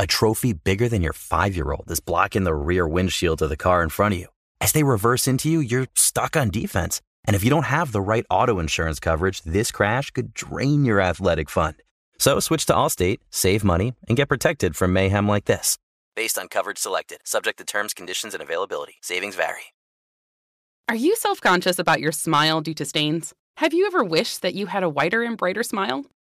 A trophy bigger than your five year old is blocking the rear windshield of the car in front of you. As they reverse into you, you're stuck on defense. And if you don't have the right auto insurance coverage, this crash could drain your athletic fund. So switch to Allstate, save money, and get protected from mayhem like this. Based on coverage selected, subject to terms, conditions, and availability. Savings vary. Are you self conscious about your smile due to stains? Have you ever wished that you had a whiter and brighter smile?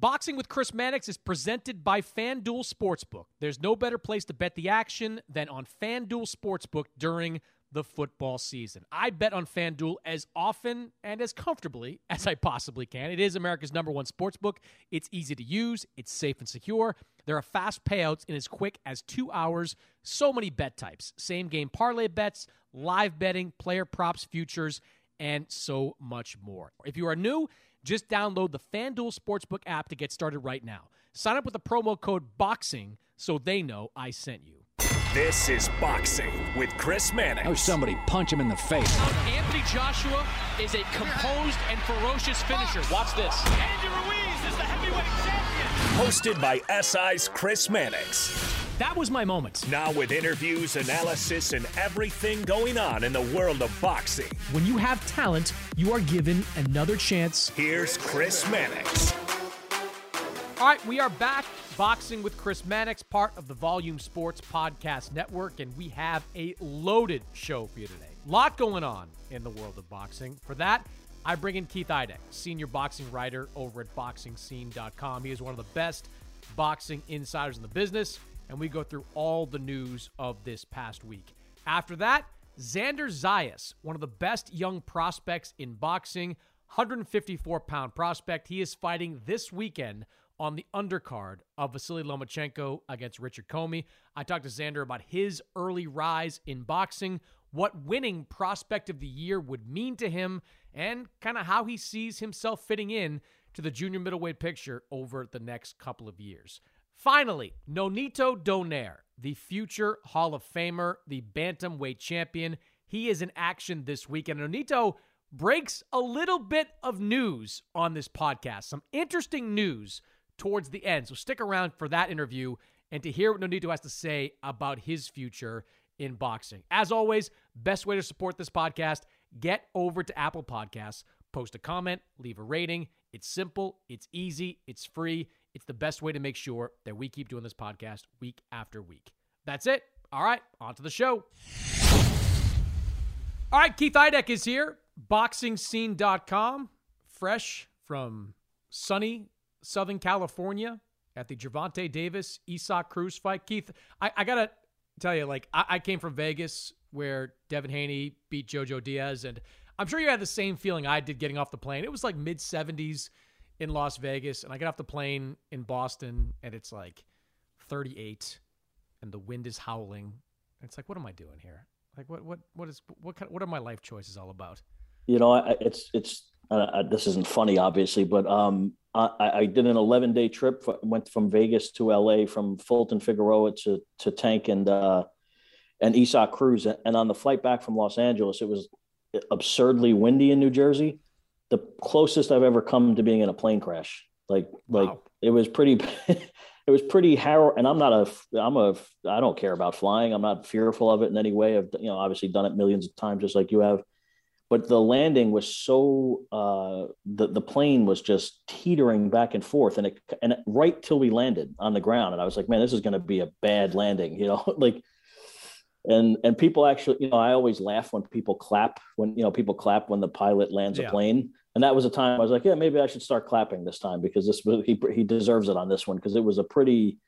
Boxing with Chris Mannix is presented by FanDuel Sportsbook. There's no better place to bet the action than on FanDuel Sportsbook during the football season. I bet on FanDuel as often and as comfortably as I possibly can. It is America's number one sportsbook. It's easy to use, it's safe and secure. There are fast payouts in as quick as two hours. So many bet types same game parlay bets, live betting, player props, futures, and so much more. If you are new, just download the FanDuel Sportsbook app to get started right now. Sign up with the promo code BOXING so they know I sent you. This is Boxing with Chris Mannix. Oh, somebody punch him in the face. Anthony Joshua is a composed and ferocious finisher. Watch this. Andy Ruiz is the heavyweight champion. Hosted by SI's Chris Mannix. That was my moment. Now with interviews, analysis, and everything going on in the world of boxing. When you have talent, you are given another chance. Here's Chris Mannix. All right, we are back boxing with Chris Mannix, part of the Volume Sports Podcast Network, and we have a loaded show for you today. A Lot going on in the world of boxing. For that, I bring in Keith Idec, senior boxing writer over at BoxingScene.com. He is one of the best boxing insiders in the business, and we go through all the news of this past week. After that, Xander Zayas, one of the best young prospects in boxing, 154 pound prospect. He is fighting this weekend on the undercard of Vasily Lomachenko against Richard Commey. I talked to Xander about his early rise in boxing, what winning prospect of the year would mean to him, and kind of how he sees himself fitting in to the junior middleweight picture over the next couple of years. Finally, Nonito Donaire, the future Hall of Famer, the bantamweight champion. He is in action this week. And Nonito breaks a little bit of news on this podcast, some interesting news towards the end. So stick around for that interview and to hear what Nonito has to say about his future in boxing. As always, best way to support this podcast, get over to Apple Podcasts, post a comment, leave a rating. It's simple, it's easy, it's free. It's the best way to make sure that we keep doing this podcast week after week. That's it. All right, on to the show. All right, Keith Idec is here, boxingscene.com, fresh from sunny Southern California at the Gervonta Davis Isaac Cruz fight. Keith, I, I gotta tell you, like I, I, came from Vegas where Devin Haney beat Jojo Diaz, and I'm sure you had the same feeling I did getting off the plane. It was like mid 70s in Las Vegas, and I get off the plane in Boston, and it's like 38, and the wind is howling. It's like, what am I doing here? Like, what what what is what kind, what are my life choices all about? You know, I, it's it's uh, this isn't funny, obviously, but um, I, I did an 11 day trip. For, went from Vegas to LA, from Fulton Figueroa to to Tank and uh, and Isaac Cruz. And on the flight back from Los Angeles, it was absurdly windy in New Jersey. The closest I've ever come to being in a plane crash. Like like wow. it was pretty. it was pretty harrow. And I'm not a, I'm a, I don't care about flying. I'm not fearful of it in any way. I've, you know, obviously done it millions of times, just like you have. But the landing was so, uh, the the plane was just teetering back and forth, and it, and it, right till we landed on the ground, and I was like, man, this is going to be a bad landing, you know, like. And and people actually, you know, I always laugh when people clap when you know people clap when the pilot lands yeah. a plane and that was a time I was like, yeah, maybe I should start clapping this time because this he he deserves it on this one because it was a pretty,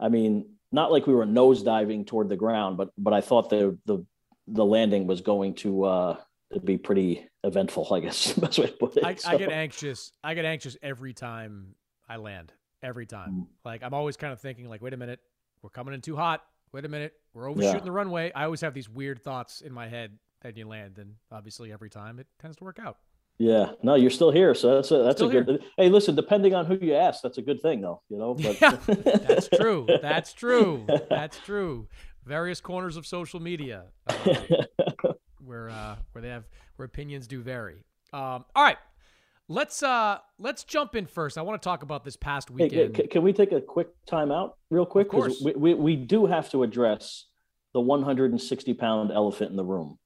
I mean, not like we were nose diving toward the ground, but but I thought the the the landing was going to uh to be pretty eventful. I guess best way to put it. I, so. I, get anxious. I get anxious every time I land. Every time, mm. like I'm always kind of thinking, like, wait a minute, we're coming in too hot. Wait a minute, we're overshooting yeah. the runway. I always have these weird thoughts in my head that you land, and obviously every time it tends to work out. Yeah, no, you're still here, so that's a that's still a good. Here. Hey, listen, depending on who you ask, that's a good thing, though. You know. But... Yeah, that's true. That's true. That's true. Various corners of social media uh, where uh, where they have where opinions do vary. Um, all right, let's uh let's jump in first. I want to talk about this past weekend. Hey, can we take a quick timeout, real quick? Because we, we we do have to address the 160 pound elephant in the room.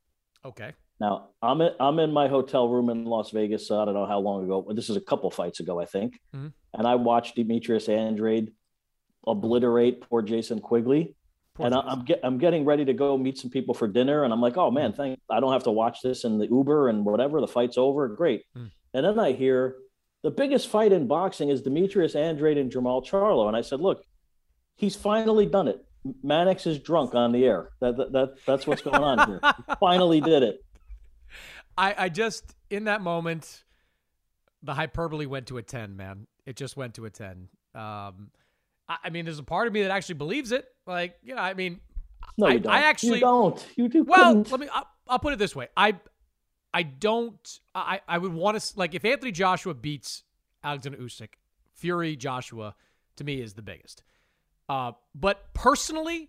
Okay. Now I'm in, I'm in my hotel room in Las Vegas. I don't know how long ago. This is a couple fights ago, I think. Mm-hmm. And I watched Demetrius Andrade obliterate poor Jason Quigley. Poor and Jason. I'm get, I'm getting ready to go meet some people for dinner, and I'm like, oh man, mm-hmm. thank I don't have to watch this in the Uber and whatever. The fight's over, great. Mm. And then I hear the biggest fight in boxing is Demetrius Andrade and Jermall Charlo, and I said, look, he's finally done it. Mannix is drunk on the air. That, that, that that's what's going on here. He finally did it. I, I just in that moment, the hyperbole went to a ten, man. It just went to a ten. Um, I, I mean, there's a part of me that actually believes it. Like, you know, I mean, no, I. I actually you don't. You do. Well, couldn't. let me. I'll, I'll put it this way. I, I don't. I I would want to like if Anthony Joshua beats Alexander Usyk, Fury Joshua to me is the biggest. Uh, but personally,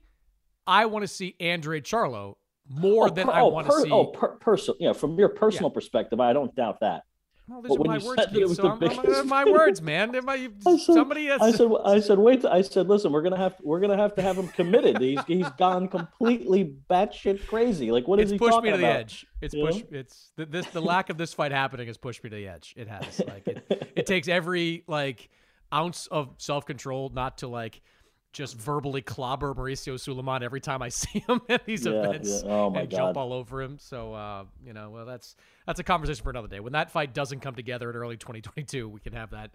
I want to see Andre Charlo more oh, than per, I oh, want to per, see. Oh, per, personal, yeah, from your personal yeah. perspective, I don't doubt that. Well, these but are my words, Keith, so I'm, biggest... I'm, my words, man. If I, I said, somebody has... I said, I said, wait. I said, listen, we're gonna have, to, we're gonna have to have him committed. he's, he's gone completely batshit crazy. Like, what is it's he pushed me to about? the edge. It's you pushed. Know? It's the, this. The lack of this fight happening has pushed me to the edge. It has. Like, it, it takes every like ounce of self control not to like just verbally clobber Mauricio Sulaiman every time I see him at these yeah, events yeah. Oh and God. jump all over him. So uh, you know, well, that's that's a conversation for another day. When that fight doesn't come together in early 2022, we can have that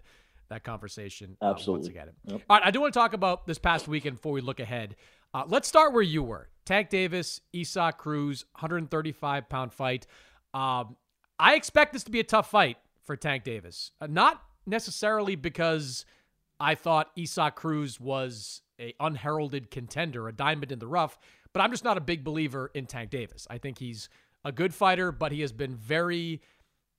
that conversation uh, Absolutely. once again. Yep. All right, I do want to talk about this past weekend before we look ahead. Uh, let's start where you were. Tank Davis, Isaac Cruz, 135 pound fight. Um, I expect this to be a tough fight for Tank Davis. Uh, not necessarily because I thought Isaac Cruz was a unheralded contender, a diamond in the rough. But I'm just not a big believer in Tank Davis. I think he's a good fighter, but he has been very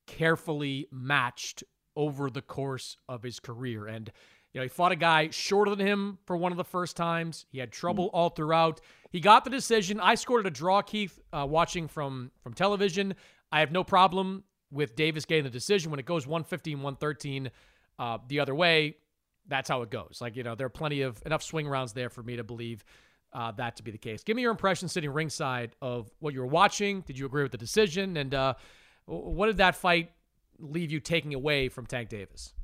carefully matched over the course of his career. And you know, he fought a guy shorter than him for one of the first times. He had trouble all throughout. He got the decision. I scored a draw, Keith, uh, watching from from television. I have no problem with Davis getting the decision when it goes 115, 113 uh, the other way that's how it goes. Like, you know, there are plenty of enough swing rounds there for me to believe uh, that to be the case. Give me your impression sitting ringside of what you were watching. Did you agree with the decision? And uh, what did that fight leave you taking away from Tank Davis?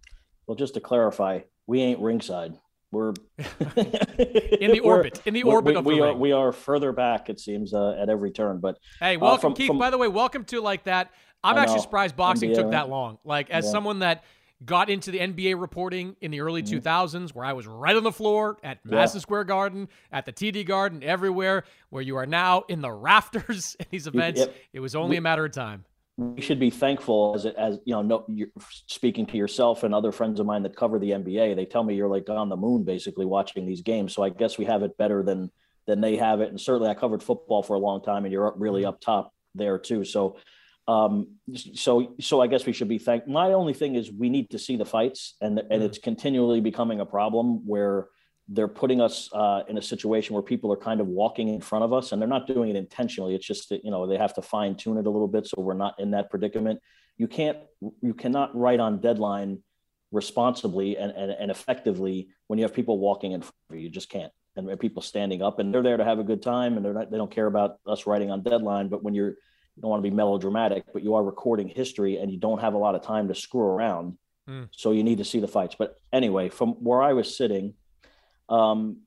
Well, just to clarify, we ain't ringside. We're in the orbit. In the orbit we, of the we ring. are. We are further back. It seems uh, at every turn. But hey, welcome, uh, from, Keith. From, by the way, welcome to like that. I'm actually surprised boxing NBA, took that long. Like as yeah. someone that got into the NBA reporting in the early mm-hmm. 2000s, where I was right on the floor at Madison. Square Garden, at the TD Garden, everywhere, where you are now in the rafters in these events. Yep. It was only we, a matter of time. We should be thankful as as you know, no, you're speaking to yourself and other friends of mine that cover the NBA. They tell me you're like on the moon, basically watching these games. So I guess we have it better than than they have it. And certainly, I covered football for a long time, and you're really mm-hmm. up top there too. So um, so, so I guess we should be thank. My only thing is we need to see the fights, and and mm-hmm. it's continually becoming a problem where they're putting us uh, in a situation where people are kind of walking in front of us, and they're not doing it intentionally. It's just that you know they have to fine tune it a little bit so we're not in that predicament. You can't, you cannot write on deadline responsibly and, and, and effectively when you have people walking in front of you. You just can't. And, and people standing up and they're there to have a good time and they're not, they don't care about us writing on deadline. But when you're, you don't want to be melodramatic, but you are recording history and you don't have a lot of time to screw around. Mm. So you need to see the fights. But anyway, from where I was sitting, um,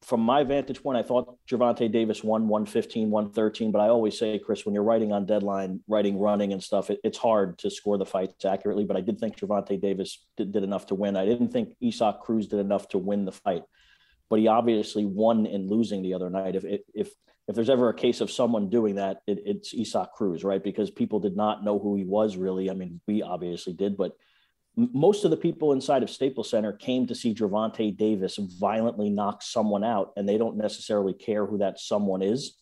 from my vantage point, I thought Gervonta Davis won 115, 113. But I always say, Chris, when you're writing on deadline, writing, running, and stuff, it, it's hard to score the fights accurately. But I did think Gervonta Davis did, did, enough to win. I didn't think Isaac Cruz did enough to win the fight, but he obviously won in losing the other night. If if if there's ever a case of someone doing that, it, it's Isaac Cruz, right? Because people did not know who he was really. I mean, we obviously did, but most of the people inside of Staples Center came to see Gervonta Davis violently knock someone out, and they don't necessarily care who that someone is.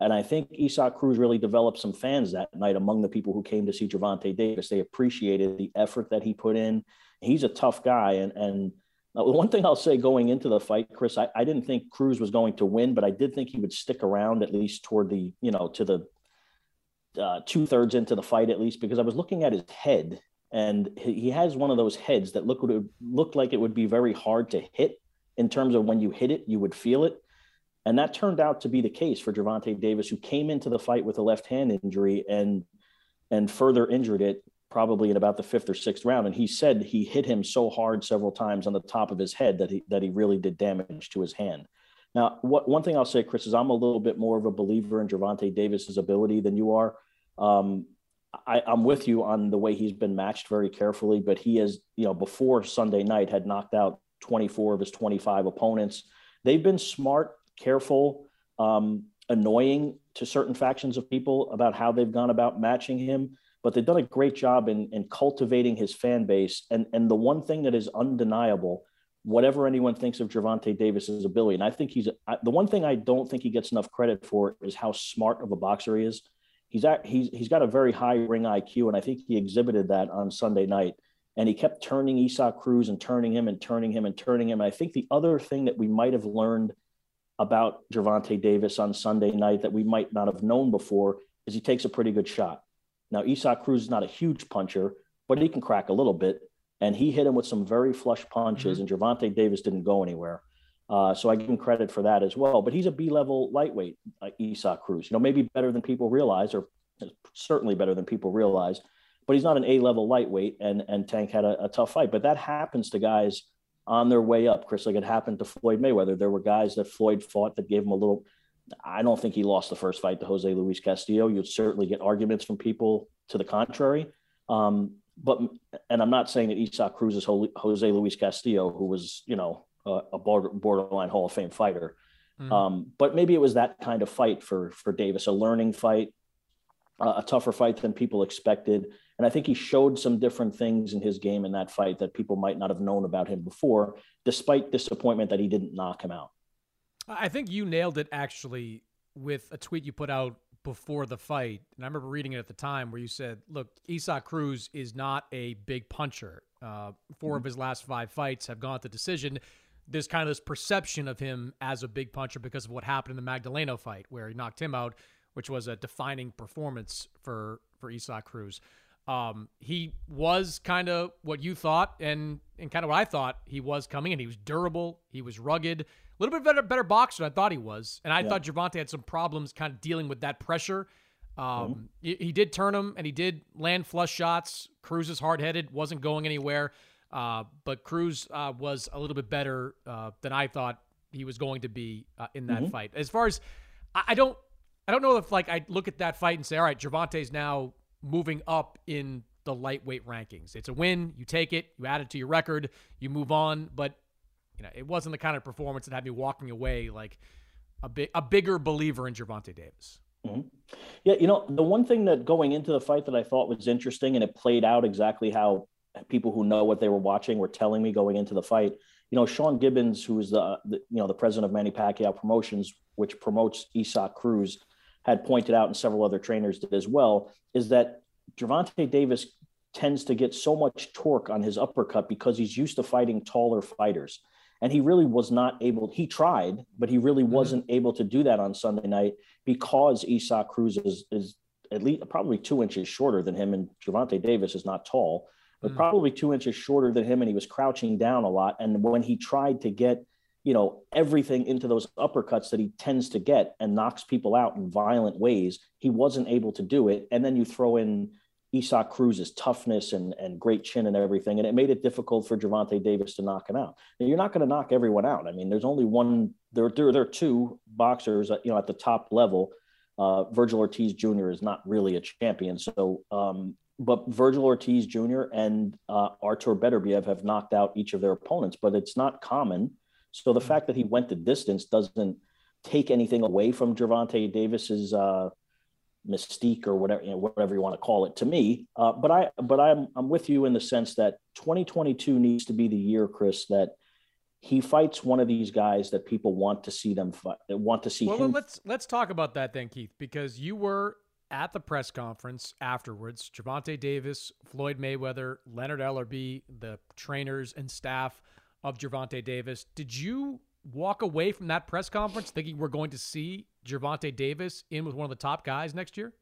And I think Isaac Cruz really developed some fans that night among the people who came to see Gervonta Davis. They appreciated the effort that he put in. He's a tough guy. And, and one thing I'll say going into the fight, Chris, I, I didn't think Cruz was going to win, but I did think he would stick around at least toward the, you know, to the uh, two thirds into the fight, at least, because I was looking at his head and he has one of those heads that look would look like it would be very hard to hit in terms of when you hit it, you would feel it. And that turned out to be the case for Gervonta Davis, who came into the fight with a left hand injury and and further injured it probably in about the fifth or sixth round. And he said he hit him so hard several times on the top of his head that he that he really did damage to his hand. Now, what one thing I'll say, Chris, is I'm a little bit more of a believer in Gervonta Davis's ability than you are. Um, I, am with you on the way he's been matched very carefully, but he has, you know, before Sunday night had knocked out 24 of his 25 opponents. They've been smart, careful, um, annoying to certain factions of people about how they've gone about matching him, but they've done a great job in, in cultivating his fan base. And, and the one thing that is undeniable, whatever anyone thinks of Gervonta Davis's ability, and I think he's the one thing I don't think he gets enough credit for is how smart of a boxer he is he's at, he's he's got a very high ring IQ, and I think he exhibited that on Sunday night. And he kept turning Isaac Cruz and turning him and turning him and turning him. And I think the other thing that we might have learned about Gervonta Davis on Sunday night that we might not have known before is he takes a pretty good shot. Now Isaac Cruz is not a huge puncher, but he can crack a little bit. And he hit him with some very flush punches, mm-hmm. and Gervonta Davis didn't go anywhere. Uh, so I give him credit for that as well. But he's a B level lightweight, like Isaac Cruz. You know, maybe better than people realize, or certainly better than people realize. But he's not an A level lightweight, and and Tank had a, a, tough fight. But that happens to guys on their way up, Chris. Like it happened to Floyd Mayweather. There were guys that Floyd fought that gave him a little. I don't think he lost the first fight to Jose Luis Castillo. You'd certainly get arguments from people to the contrary. Um, but and I'm not saying that Isaac Cruz is Jose Luis Castillo, who was you know a, a borderline Hall of Fame fighter. Mm. Um, but maybe it was that kind of fight for for Davis, a learning fight, uh, a tougher fight than people expected. And I think he showed some different things in his game in that fight that people might not have known about him before, despite disappointment that he didn't knock him out. I think you nailed it actually with a tweet you put out before the fight. And I remember reading it at the time where you said, look, Isaac Cruz is not a big puncher. Uh, 4 mm-hmm. of his last five fights have gone to decision there's kind of this perception of him as a big puncher because of what happened in the Magdaleno fight, where he knocked him out, which was a defining performance for for Isaac Cruz. Um, he was kind of what you thought, and and kind of what I thought he was coming in. He was durable, he was rugged, a little bit better better boxer than I thought he was, and I yeah. thought Gervonta had some problems kind of dealing with that pressure. Um, mm-hmm. he, he, did turn him, and he did land flush shots. Cruz is hard headed, wasn't going anywhere. Uh, but Cruz uh, was a little bit better uh, than I thought he was going to be uh, in that mm-hmm. fight. As far as I, I, don't, I don't know if like I look at that fight and say, all right, Gervonta's now moving up in the lightweight rankings. It's a win. You take it. You add it to your record. You move on. But you know, it wasn't the kind of performance that had me walking away like a big, a bigger believer in Gervonta Davis. Mm-hmm. Yeah, you know, the one thing that going into the fight that I thought was interesting, and it played out exactly how people who know what they were watching were telling me going into the fight. You know, Sean Gibbons, who is the, the you know the president of Manny Pacquiao Promotions, which promotes Isaac Cruz, had pointed out, and several other trainers did as well, is that Gervonta Davis tends to get so much torque on his uppercut because he's used to fighting taller fighters. And he really was not able, he tried, but he really mm-hmm. wasn't able to do that on Sunday night because Isaac Cruz is, is at least probably two inches shorter than him. And Gervonta Davis is not tall. but mm. probably two inches shorter than him, and he was crouching down a lot. And when he tried to get you know everything into those uppercuts that he tends to get and knocks people out in violent ways, he wasn't able to do it. And then you throw in Isaac Cruz's toughness and, and great chin and everything, and it made it difficult for Gervonta Davis to knock him out. And you're not going to knock everyone out. I mean, there's only one. There, there, there are two boxers, you know, at the top level. Uh, Vergil Ortiz Jr. is not really a champion, so um, but Vergil Ortiz Jr. and uh, Artur Beterbiev have knocked out each of their opponents, but it's not common. So the mm-hmm. fact that he went the distance doesn't take anything away from Gervonta Davis's uh, mystique or whatever you know, whatever you want to call it to me. Uh, but I but I'm I'm with you in the sense that 2022 needs to be the year, Chris, that he fights one of these guys that people want to see them fight, want to see well, him. let's let's talk about that then, Keith, because you were at the press conference afterwards. Gervonta Davis, Floyd Mayweather, Leonard Ellerbe, the trainers and staff of Gervonta Davis. Did you walk away from that press conference thinking we're going to see Gervonta Davis in with one of the top guys next year?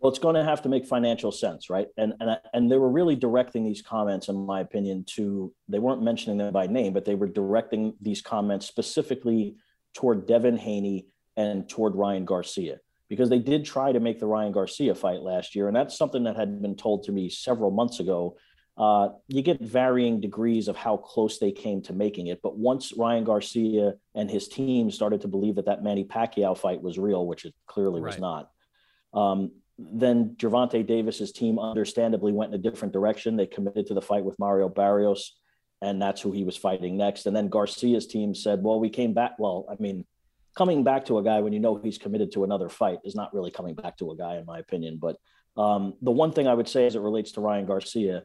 Well, it's going to have to make financial sense, right? And and and they were really directing these comments, in my opinion, to they weren't mentioning them by name, but they were directing these comments specifically toward Devin Haney and toward Ryan Garcia because they did try to make the Ryan Garcia fight last year, and that's something that had been told to me several months ago uh, you get varying degrees of how close they came to making it. But once Ryan Garcia and his team started to believe that that Manny Pacquiao fight was real, which it clearly right. was not, um, then Gervonta Davis's team understandably went in a different direction. They committed to the fight with Mario Barrios, and that's who he was fighting next. And then Garcia's team said, "Well, we came back. Well, I mean." Coming back to a guy when you know he's committed to another fight is not really coming back to a guy, in my opinion. But um, the one thing I would say as it relates to Ryan Garcia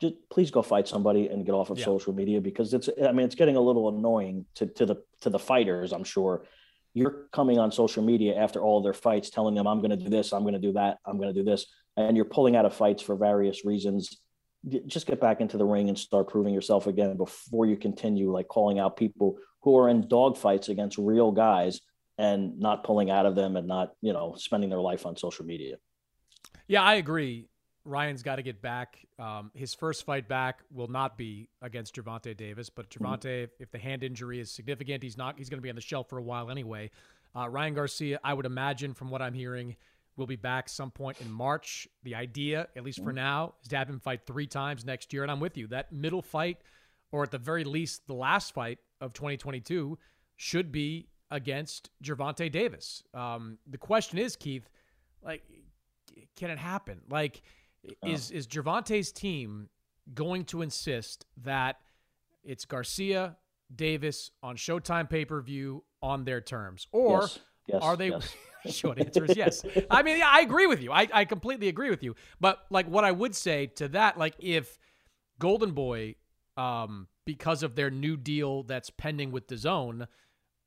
just please go fight somebody and get off of yeah. social media because it's I mean it's getting a little annoying to to the to the fighters I'm sure. You're coming on social media after all their fights telling them I'm going to do this I'm going to do that I'm going to do this and you're pulling out of fights for various reasons. Just get back into the ring and start proving yourself again before you continue like calling out people who are in dog fights against real guys and not pulling out of them and not you know spending their life on social media. Yeah i agree Ryan's got to get back. Um, his first fight back will not be against Gervonta Davis, but mm-hmm. Gervonta, mm-hmm. if the hand injury is significant, he's not. He's going to be on the shelf for a while anyway. Uh, Ryan Garcia, I would imagine, from what I'm hearing, will be back some point in March. The idea, at least for mm-hmm. now, is to have him fight three times next year, and I'm with you. That middle fight, or at the very least, the last fight of 2022, should be against Gervonta Davis. Um, the question is, Keith, like, can it happen? Like Oh. Is is Gervonta's team going to insist that it's Garcia Davis on Showtime pay per view on their terms, or yes, yes, are they? Yes. short answer is yes. I mean, yeah, I agree with you. I, I completely agree with you. But like, what I would say to that, like, if Golden Boy, um, because of their new deal that's pending with DAZN,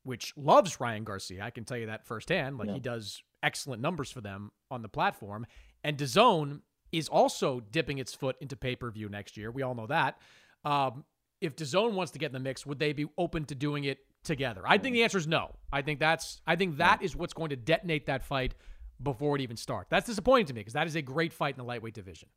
which loves Ryan Garcia, I can tell you that firsthand. Like, yeah. he does excellent numbers for them on the platform, and DAZN is also dipping its foot into pay per view next year. We all know that. Um, if DAZN wants to get in the mix, would they be open to doing it together? I think the answer is no. I think that's I think that is what's going to detonate that fight before it even starts. That's disappointing to me because that is a great fight in the lightweight division.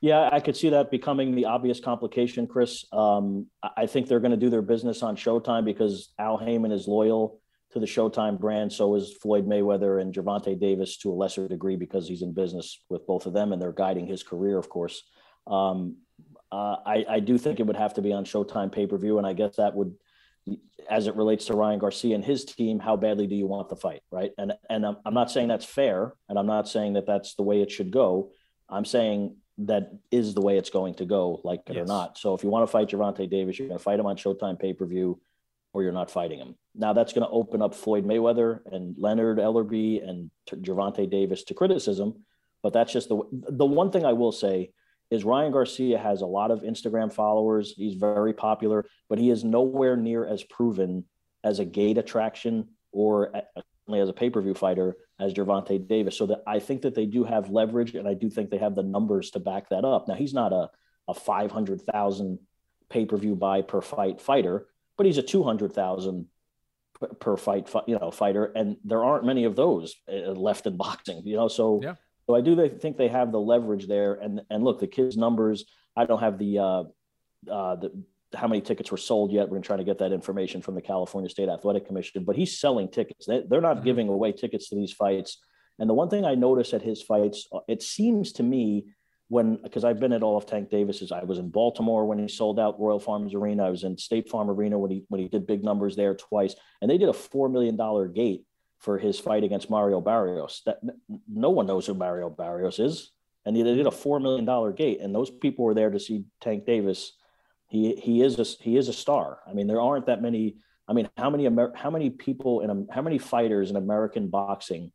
Yeah, I could see that becoming the obvious complication, Chris. Um, I think they're going to do their business on Showtime because Al Haymon is loyal to the Showtime brand. So is Floyd Mayweather and Gervonta Davis to a lesser degree because he's in business with both of them and they're guiding his career, of course. Um, uh, I, I do think it would have to be on Showtime pay per view, and I guess that would, as it relates to Ryan Garcia and his team, how badly do you want the fight, right? And and I'm, I'm not saying that's fair, and I'm not saying that that's the way it should go. I'm saying that is the way it's going to go, like it yes. or not. So if you want to fight Gervonta Davis, you're going to fight him on Showtime pay per view or you're not fighting him. Now that's going to open up Floyd Mayweather and Leonard Ellerbe and Gervonta Davis to criticism, but that's just the the one thing I will say is Ryan Garcia has a lot of Instagram followers. He's very popular, but he is nowhere near as proven as a gate attraction or as a pay-per-view fighter as Gervonta Davis. So that I think that they do have leverage, and I do think they have the numbers to back that up. Now he's not a a five hundred thousand pay-per-view buy per fight fighter, but he's a 200,000 per fight, you know, fighter. And there aren't many of those uh, left in boxing, you know? So, yeah. So I do think they have the leverage there. And and look, the kids' numbers. I don't have the uh, uh, the how many tickets were sold yet. We're trying to get that information from the California State Athletic Commission. But he's selling tickets. They, they're not mm-hmm. giving away tickets to these fights. And the one thing I notice at his fights, uh, it seems to me when because I've been at all of Tank Davis's. I was in Baltimore when he sold out Royal Farms Arena. I was in State Farm Arena when he when he did big numbers there twice, and they did a four million dollar gate for his fight against Mario Barrios. That no one knows who Mario Barrios is, and they did a four million dollar gate, and those people were there to see Tank Davis. He he is a he is a star. I mean, there aren't that many. I mean, how many Amer- how many people in how many fighters in American boxing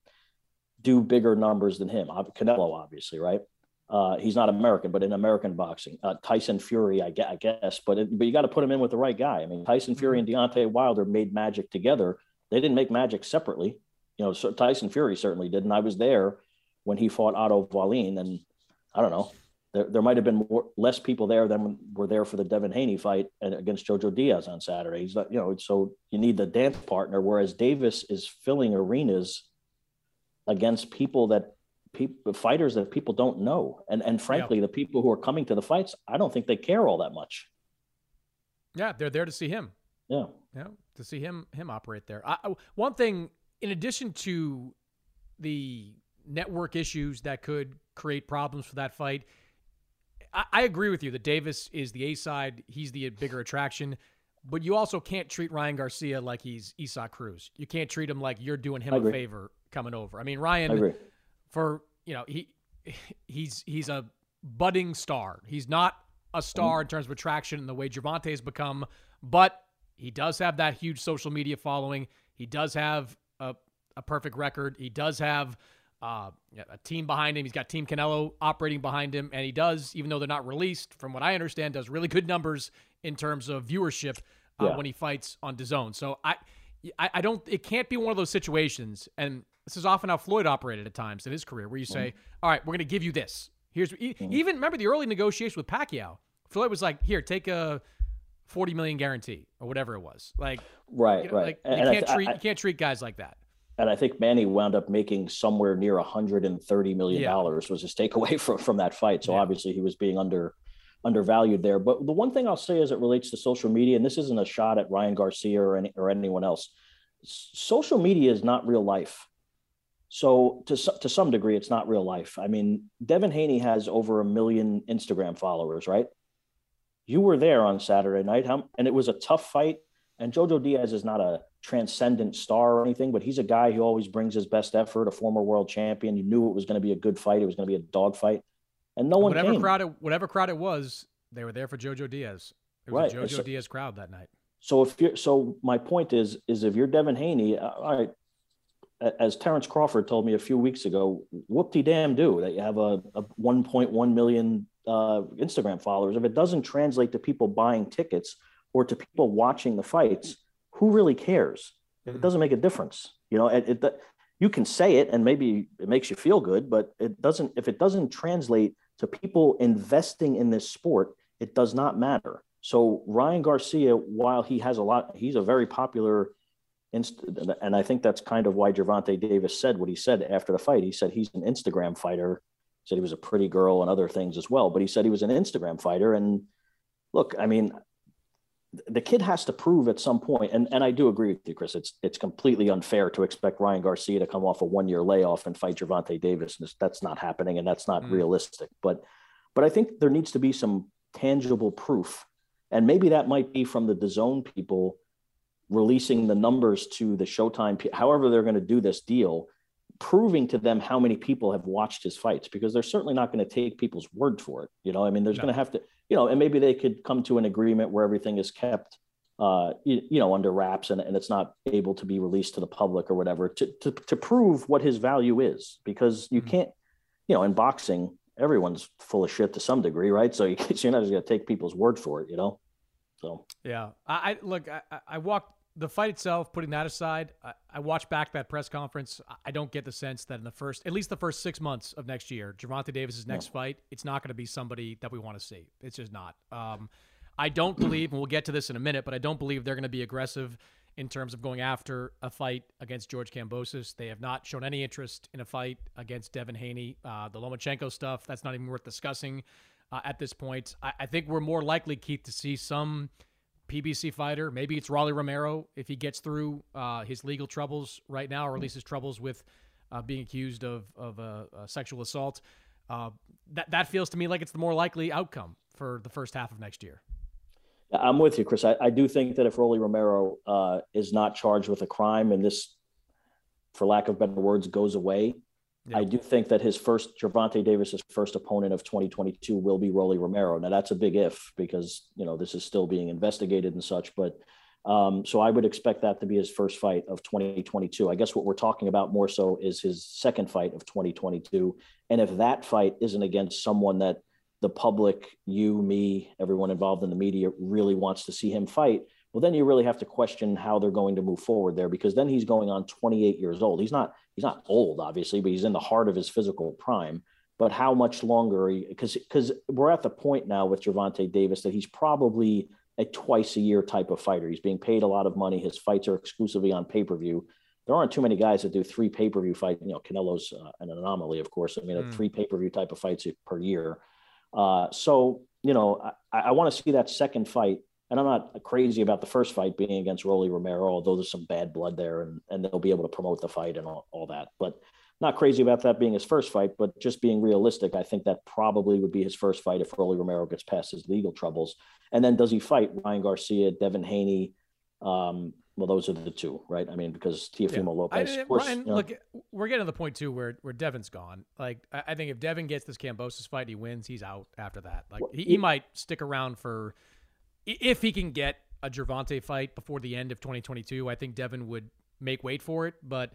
do bigger numbers than him? Canelo, obviously, right? Uh, he's not American, but in American boxing, uh, Tyson Fury, I guess, I guess but it, but you got to put him in with the right guy. I mean, Tyson Fury and mm-hmm. Deontay Wilder made magic together. They didn't make magic separately. You know, so Tyson Fury certainly did, and I was there when he fought Otto Wallin, and I don't know, there, there might have been more, less people there than were there for the Devin Haney fight against Jojo Diaz on Saturday. He's not, you know, so you need the dance partner. Whereas Davis is filling arenas against people that people fighters that people don't know. And and frankly the people who are coming to the fights i don't think they care all that much. Yeah they're there to see him. Yeah. Yeah to see him him operate there. I, one thing in addition to the network issues that could create problems for that fight I, I agree with you that davis is the a side he's the bigger attraction but you also can't treat Ryan Garcia like he's Isaac Cruz. You can't treat him like you're doing him a favor coming over. I mean, Ryan, for you know he he's he's a budding star. He's not a star in terms of attraction in the way Gervonta has become, but he does have that huge social media following. He does have a, a perfect record. He does have uh, a team behind him. He's got Team Canelo operating behind him, and he does, even though they're not released, from what I understand, does really good numbers in terms of viewership uh, yeah. when he fights on DAZN. So I, I, I don't. It can't be one of those situations, and this is often how Floyd operated at times in his career, where you say, mm-hmm. "All right, we're going to give you this." Here's mm-hmm. even remember the early negotiation with Pacquiao. Floyd was like, "Here, take a forty million guarantee or whatever it was." Like, right, you know, right. Like, you can't th- treat I, you can't treat guys like that. And I think Manny wound up making somewhere near 130 million dollars yeah. was his takeaway from from that fight. So yeah. obviously he was being under undervalued there. But the one thing I'll say as it relates to social media, and this isn't a shot at Ryan Garcia or any or anyone else, social media is not real life. So to to some degree, it's not real life. I mean, Devin Haney has over a million Instagram followers, right? You were there on Saturday night, and it was a tough fight. And Jojo Diaz is not a transcendent star or anything, but he's a guy who always brings his best effort. A former world champion. You knew it was going to be a good fight. It was going to be a dog fight, and no one whatever came. crowd it, whatever crowd it was, they were there for Jojo Diaz. It was right. a Jojo so, Diaz crowd that night. So if you're so, my point is, is if you're Devin Haney, uh, all right, as Terrence Crawford told me a few weeks ago, whoop de damn do that you have a, a 1.1 million uh, Instagram followers. If it doesn't translate to people buying tickets or to people watching the fights, who really cares? It mm-hmm. doesn't make a difference. You know, it, it, you can say it and maybe it makes you feel good, but it doesn't. If it doesn't translate to people investing in this sport, it does not matter. So Ryan Garcia, while he has a lot, he's a very popular and I think that's kind of why Gervonta Davis said what he said after the fight. He said he's an Instagram fighter. He said he was a pretty girl and other things as well, but he said he was an Instagram fighter. And look, I mean, the kid has to prove at some point, and, and I do agree with you, Chris. It's it's completely unfair to expect Ryan Garcia to come off a one year layoff and fight Gervonta Davis. That's not happening, and that's not mm. realistic. But but I think there needs to be some tangible proof, and maybe that might be from the DAZN people releasing the numbers to the Showtime, however they're going to do this deal, proving to them how many people have watched his fights because they're certainly not going to take people's word for it. You know, I mean, there's no. going to have to, you know, and maybe they could come to an agreement where everything is kept, uh, you, you, know, under wraps and, and it's not able to be released to the public or whatever to, to, to prove what his value is because you mm-hmm. can't, you know, in boxing, everyone's full of shit to some degree, right? So you, you're not just going to take people's word for it, you know? So, yeah, I, I look, I, I walked the fight itself, putting that aside, I, I, watched back that press conference. I don't get the sense that in the first, at least the first six months of next year, Gervonta Davis's next no. fight, it's not going to be somebody that we want to see. It's just not. Um, I don't believe, and we'll get to this in a minute, but I don't believe they're going to be aggressive in terms of going after a fight against George Kambosos. They have not shown any interest in a fight against Devin Haney. Uh, the Lomachenko stuff, that's not even worth discussing uh, at this point. I, I, think we're more likely, Keith, to see some PBC fighter. Maybe it's Rolly Romero if he gets through uh, his legal troubles right now, or at least his troubles with uh, being accused of, of sexual assault. Uh, that, that feels to me like it's the more likely outcome for the first half of next year. I'm with you, Chris. I, I do think that if Rolly Romero uh, is not charged with a crime and this, for lack of better words, goes away, yeah. I do think that his first Gervonta Davis's first opponent of 2022 will be Rolly Romero. Now that's a big if because you know this is still being investigated and such. But um, so I would expect that to be his first fight of 2022. I guess what we're talking about more so is his second fight of 2022. And if that fight isn't against someone that the public, you, me, everyone involved in the media really wants to see him fight, well, then you really have to question how they're going to move forward there because then he's going on 28 years old. He's not he's not old, obviously, but he's in the heart of his physical prime. But how much longer? Because because we're at the point now with Gervonta Davis that he's probably a twice a year type of fighter. He's being paid a lot of money. His fights are exclusively on pay per view. There aren't too many guys that do three pay per view fights. You know, Canelo's uh, an anomaly, of course. I mean, mm. three pay per view type of fights per year. Uh, so, you know, I, I want to see that second fight. And I'm not crazy about the first fight being against Rolly Romero, although there's some bad blood there and, and they'll be able to promote the fight and all, all that. But not crazy about that being his first fight, but just being realistic, I think that probably would be his first fight if Rolly Romero gets past his legal troubles. And then does he fight Ryan Garcia, Devin Haney? Um, well, those are the two, right? I mean, because Teofimo yeah. Lopez. I, course, Ryan, you know, look, we're getting to the point too where where Devin's gone. Like, I, I think if Devin gets this Kambosos fight, he wins. He's out after that. Like, he, he might stick around for if he can get a Gervonta fight before the end of 2022. I think Devin would make weight for it, but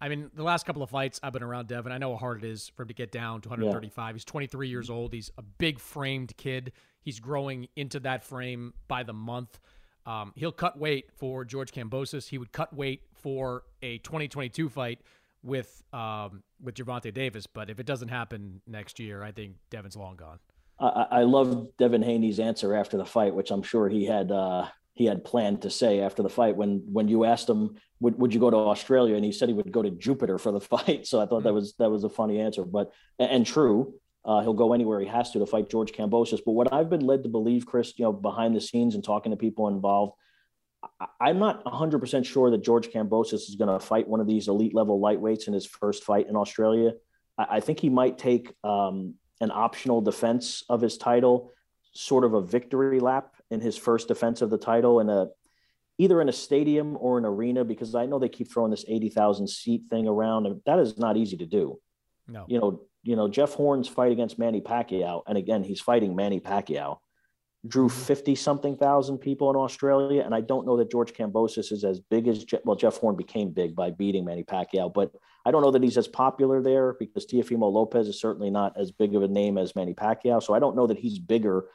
I mean, the last couple of fights I've been around Devin, I know how hard it is for him to get down to 135. Yeah. He's 23 years old. He's a big framed kid. He's growing into that frame by the month. Um, he'll cut weight for George Kambosos. He would cut weight for a 2022 fight with um, with Gervonta Davis. But if it doesn't happen next year, I think Devin's long gone. I, I love Devin Haney's answer after the fight, which I'm sure he had uh, he had planned to say after the fight when when you asked him would, would you go to Australia? And he said he would go to Jupiter for the fight. So I thought that hmm. was that was a funny answer but and true. Uh, he'll go anywhere he has to to fight George Kambosos but what I've been led to believe Chris you know behind the scenes and talking to people involved I'm not 100% sure that George Kambosos is going to fight one of these elite level lightweights in his first fight in Australia. I, think he might take um, an optional defense of his title sort of a victory lap in his first defense of the title in a either in a stadium or an arena because I know they keep throwing this 80,000 seat thing around and that is not easy to do. No. You know, you know Jeff Horn's fight against Manny Pacquiao and again he's fighting Manny Pacquiao drew mm-hmm. 50 something thousand people in Australia and I don't know that George Kambosos is as big as well Jeff Horn became big by beating Manny Pacquiao but I don't know that he's as popular there because Teofimo Lopez is certainly not as big of a name as Manny Pacquiao so I don't know that he's bigger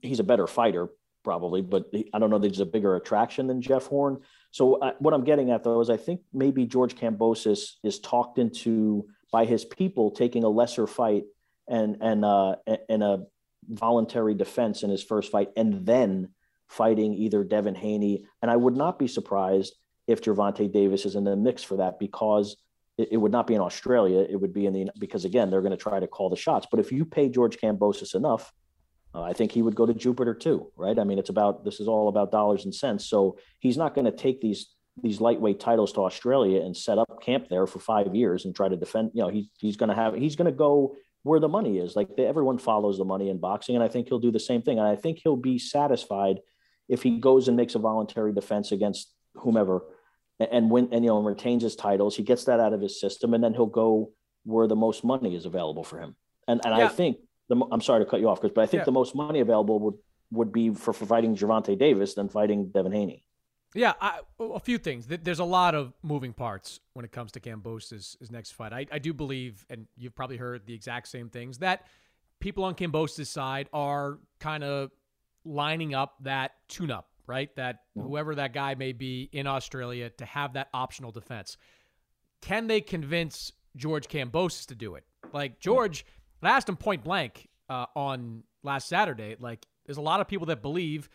he's a better fighter probably, but I don't know that he's a bigger attraction than Jeff Horn. So uh, what I'm getting at though is I think maybe George Kambosos is talked into by his people taking a lesser fight and and uh, and a voluntary defense in his first fight, and then fighting either Devin Haney. And I would not be surprised if Gervonta Davis is in the mix for that because it, it would not be in Australia. It would be in the because again they're going to try to call the shots. But if you pay George Kambosos enough, uh, I think he would go to Jupiter too, right? I mean, it's about this is all about dollars and cents. So he's not going to take these these lightweight titles to Australia and set up camp there for five years and try to defend. You know, he, he's going to have he's going to go where the money is. Like they, everyone follows the money in boxing, and I think he'll do the same thing. And I think he'll be satisfied if he goes and makes a voluntary defense against whomever and, and win and you know retains his titles. He gets that out of his system, and then he'll go where the most money is available for him. And and yeah. I think the, I'm sorry to cut you off, Chris, but I think yeah. the most money available would would be for, for fighting Gervonta Davis than fighting Devin Haney. Yeah, I, a few things. There's a lot of moving parts when it comes to Kambosos' his next fight. I, I do believe, and you've probably heard the exact same things, that people on Kambosos' side are kind of lining up that tune-up, right? That whoever that guy may be in Australia to have that optional defense. Can they convince George Kambosos to do it? Like George. I asked him point blank uh, on last Saturday. Like, there's a lot of people that believe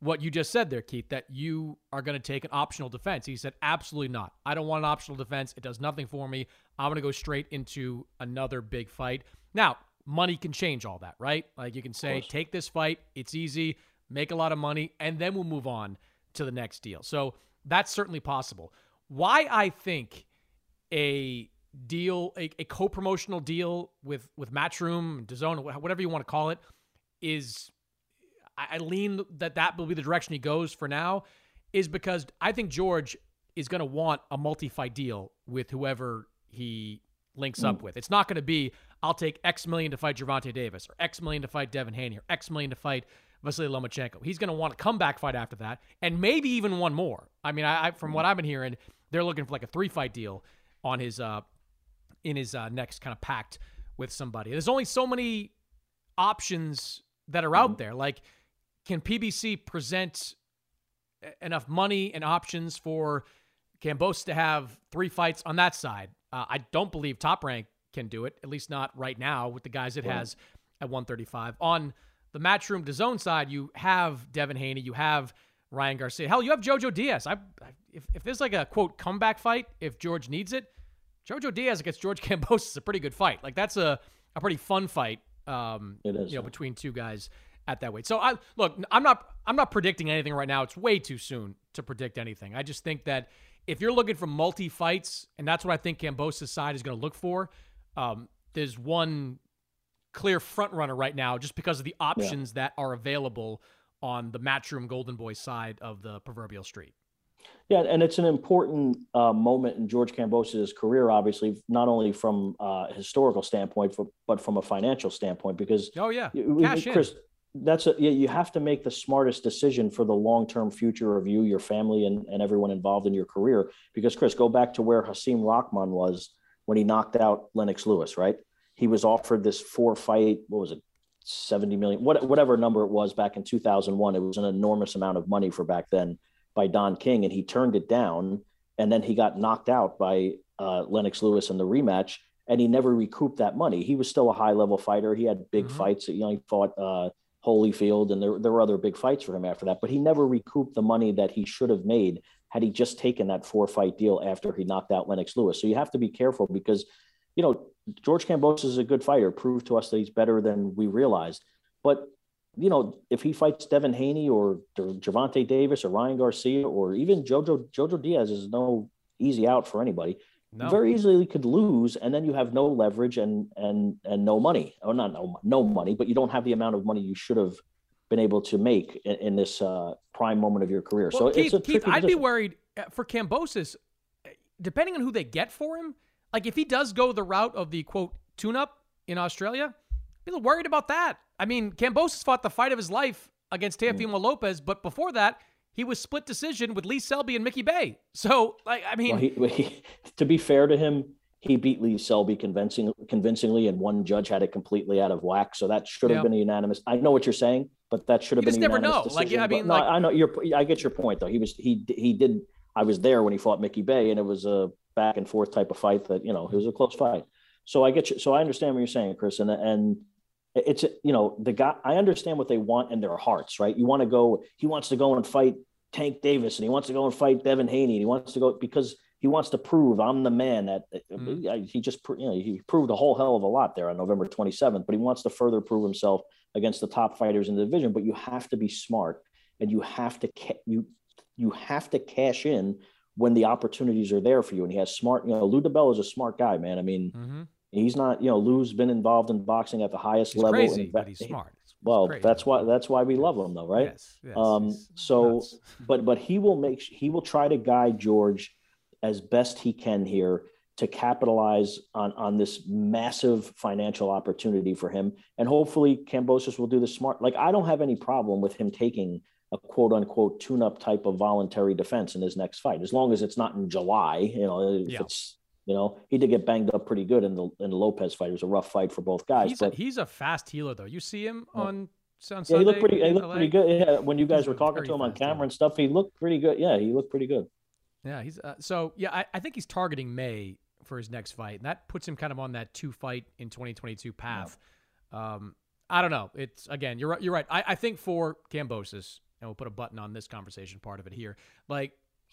what you just said there, Keith, that you are going to take an optional defense. He said, absolutely not. I don't want an optional defense. It does nothing for me. I'm going to go straight into another big fight. Now, money can change all that, right? Like you can say, take this fight. It's easy, make a lot of money, and then we'll move on to the next deal. So that's certainly possible. Why I think a deal, a, a co-promotional deal with with Matchroom, DAZN, whatever you want to call it, is I, I lean that that will be the direction he goes for now, is because I think George is going to want a multi-fight deal with whoever he links mm. up with. It's not going to be I'll take X million to fight Gervonta Davis or X million to fight Devin Haney or X million to fight Vasily Lomachenko. He's going to want a comeback fight after that, and maybe even one more. I mean, I, I from what I've been hearing, they're looking for like a three fight deal on his uh in his uh, next kind of pact with somebody. There's only so many options that are out mm-hmm. there. Like, can PBC present enough money and options for Kambosos to have three fights on that side? Uh, I don't believe Top Rank can do it, at least not right now with the guys it has at 135. On the Matchroom DAZN side, you have Devin Haney, you have Ryan Garcia. Hell, you have Jojo Diaz. I, if, if there's like a quote comeback fight, if George needs it, Jojo Diaz against George Kambosos is a pretty good fight. Like that's a, a pretty fun fight. Um, it is, you know, between two guys at that weight. So I look, I'm not I'm not predicting anything right now. It's way too soon to predict anything. I just think that if you're looking for multi fights, and that's what I think Kambosos' side is going to look for, um, there's one clear front runner right now just because of the options yeah. that are available on the Matchroom Golden Boy side of the proverbial street. Yeah, and it's an important uh, moment in George Kambosos' career, obviously, not only from uh, a historical standpoint, but from a financial standpoint. Because oh yeah, Cash Chris, in. That's a, yeah, you have to make the smartest decision for the long term future of you, your family, and, and everyone involved in your career. Because Chris, go back to where Hasim Rahman was when he knocked out Lennox Lewis, right? He was offered this four fight, what was it, 70 million, what, whatever number it was back in 2001. It was an enormous amount of money for back then by Don King, and he turned it down. And then he got knocked out by uh, Lennox Lewis in the rematch, and he never recouped that money. He was still a high level fighter. He had big mm-hmm. fights. You know, he fought uh, Holyfield, and there, there were other big fights for him after that. But he never recouped the money that he should have made had he just taken that four fight deal after he knocked out Lennox Lewis. So you have to be careful because, you know, George Kambosos is a good fighter, proved to us that he's better than we realized. But you know, if he fights Devin Haney or Gervonta Davis or Ryan Garcia or even Jojo Jojo Diaz is no easy out for anybody. No. Very easily could lose, and then you have no leverage and and and no money. Or not no no money, but you don't have the amount of money you should have been able to make in, in this uh, prime moment of your career. Well, so Keith, it's a Keith, I'd be worried uh, for Kambosos, depending on who they get for him. Like if he does go the route of the quote tune up in Australia, be a little worried about that. I mean, Kambosos fought the fight of his life against Teofimo mm. Lopez, but before that, he was split decision with Lee Selby and Mickey Bey. So, like, I mean, well, he, he, to be fair to him, he beat Lee Selby convincing, convincingly, and one judge had it completely out of whack. So that should have yep. been a unanimous. I know what you're saying, but that should have you been. Just never know. Decision. Like, yeah, I mean, no, like, I know you're. I get your point though. He was he he did. I was there when he fought Mickey Bey, and it was a back and forth type of fight that you know it was a close fight. So I get you. So I understand what you're saying, Chris, and and it's you know the guy i understand what they want in their hearts right? You want to go he wants to go and fight tank davis and he wants to go and fight devin haney and he wants to go because he wants to prove i'm the man that mm-hmm. he just you know he proved a whole hell of a lot there on november 27th but he wants to further prove himself against the top fighters in the division. But you have to be smart and you have to ca- you you have to cash in when the opportunities are there for you and he has smart you know lou DiBella is a smart guy man. I mean mm-hmm He's not, you know, Lou's been involved in boxing at the highest he's level. Crazy, and, but he's smart. well, that's why that's why we love him, though, right? Yes. yes um. So, but but he will make he will try to guide George as best he can here to capitalize on on this massive financial opportunity for him, and hopefully Kambosos will do the smart. Like I don't have any problem with him taking a quote unquote tune up type of voluntary defense in his next fight, as long as it's not in July. You know, if yeah. it's you know, he did get banged up pretty good in the in the Lopez fight. It was a rough fight for both guys. He's, but, a, he's a fast healer, though. You see him on, on yeah, he looked pretty. He looked LA? pretty good. Yeah, when you guys were talking to him on camera and stuff, he looked pretty good. Yeah, he looked pretty good. Yeah, he's uh, so yeah. I, I think he's targeting May for his next fight, and that puts him kind of on that two fight in 2022 path. Yeah. Um, I don't know. It's again, you're right. You're right. I, I think for Kambosos, and we'll put a button on this conversation part of it here. Like,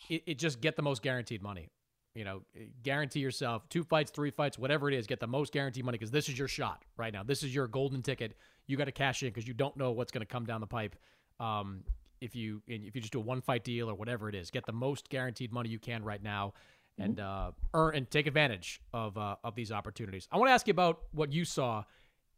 it, it just get the most guaranteed money. You know, guarantee yourself two fights, three fights, whatever it is, get the most guaranteed money because this is your shot right now. This is your golden ticket. You got to cash in because you don't know what's going to come down the pipe. Um, if you if you just do a one fight deal or whatever it is, get the most guaranteed money you can right now, mm-hmm. and uh, earn and take advantage of uh, of these opportunities. I want to ask you about what you saw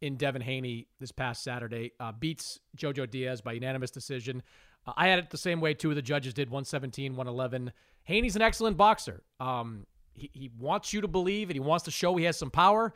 in Devin Haney this past Saturday. Uh, beats Jojo Diaz by unanimous decision. Uh, I had it the same way two of the judges did 117, 111. Haney's an excellent boxer. Um, he, he wants you to believe and he wants to show he has some power.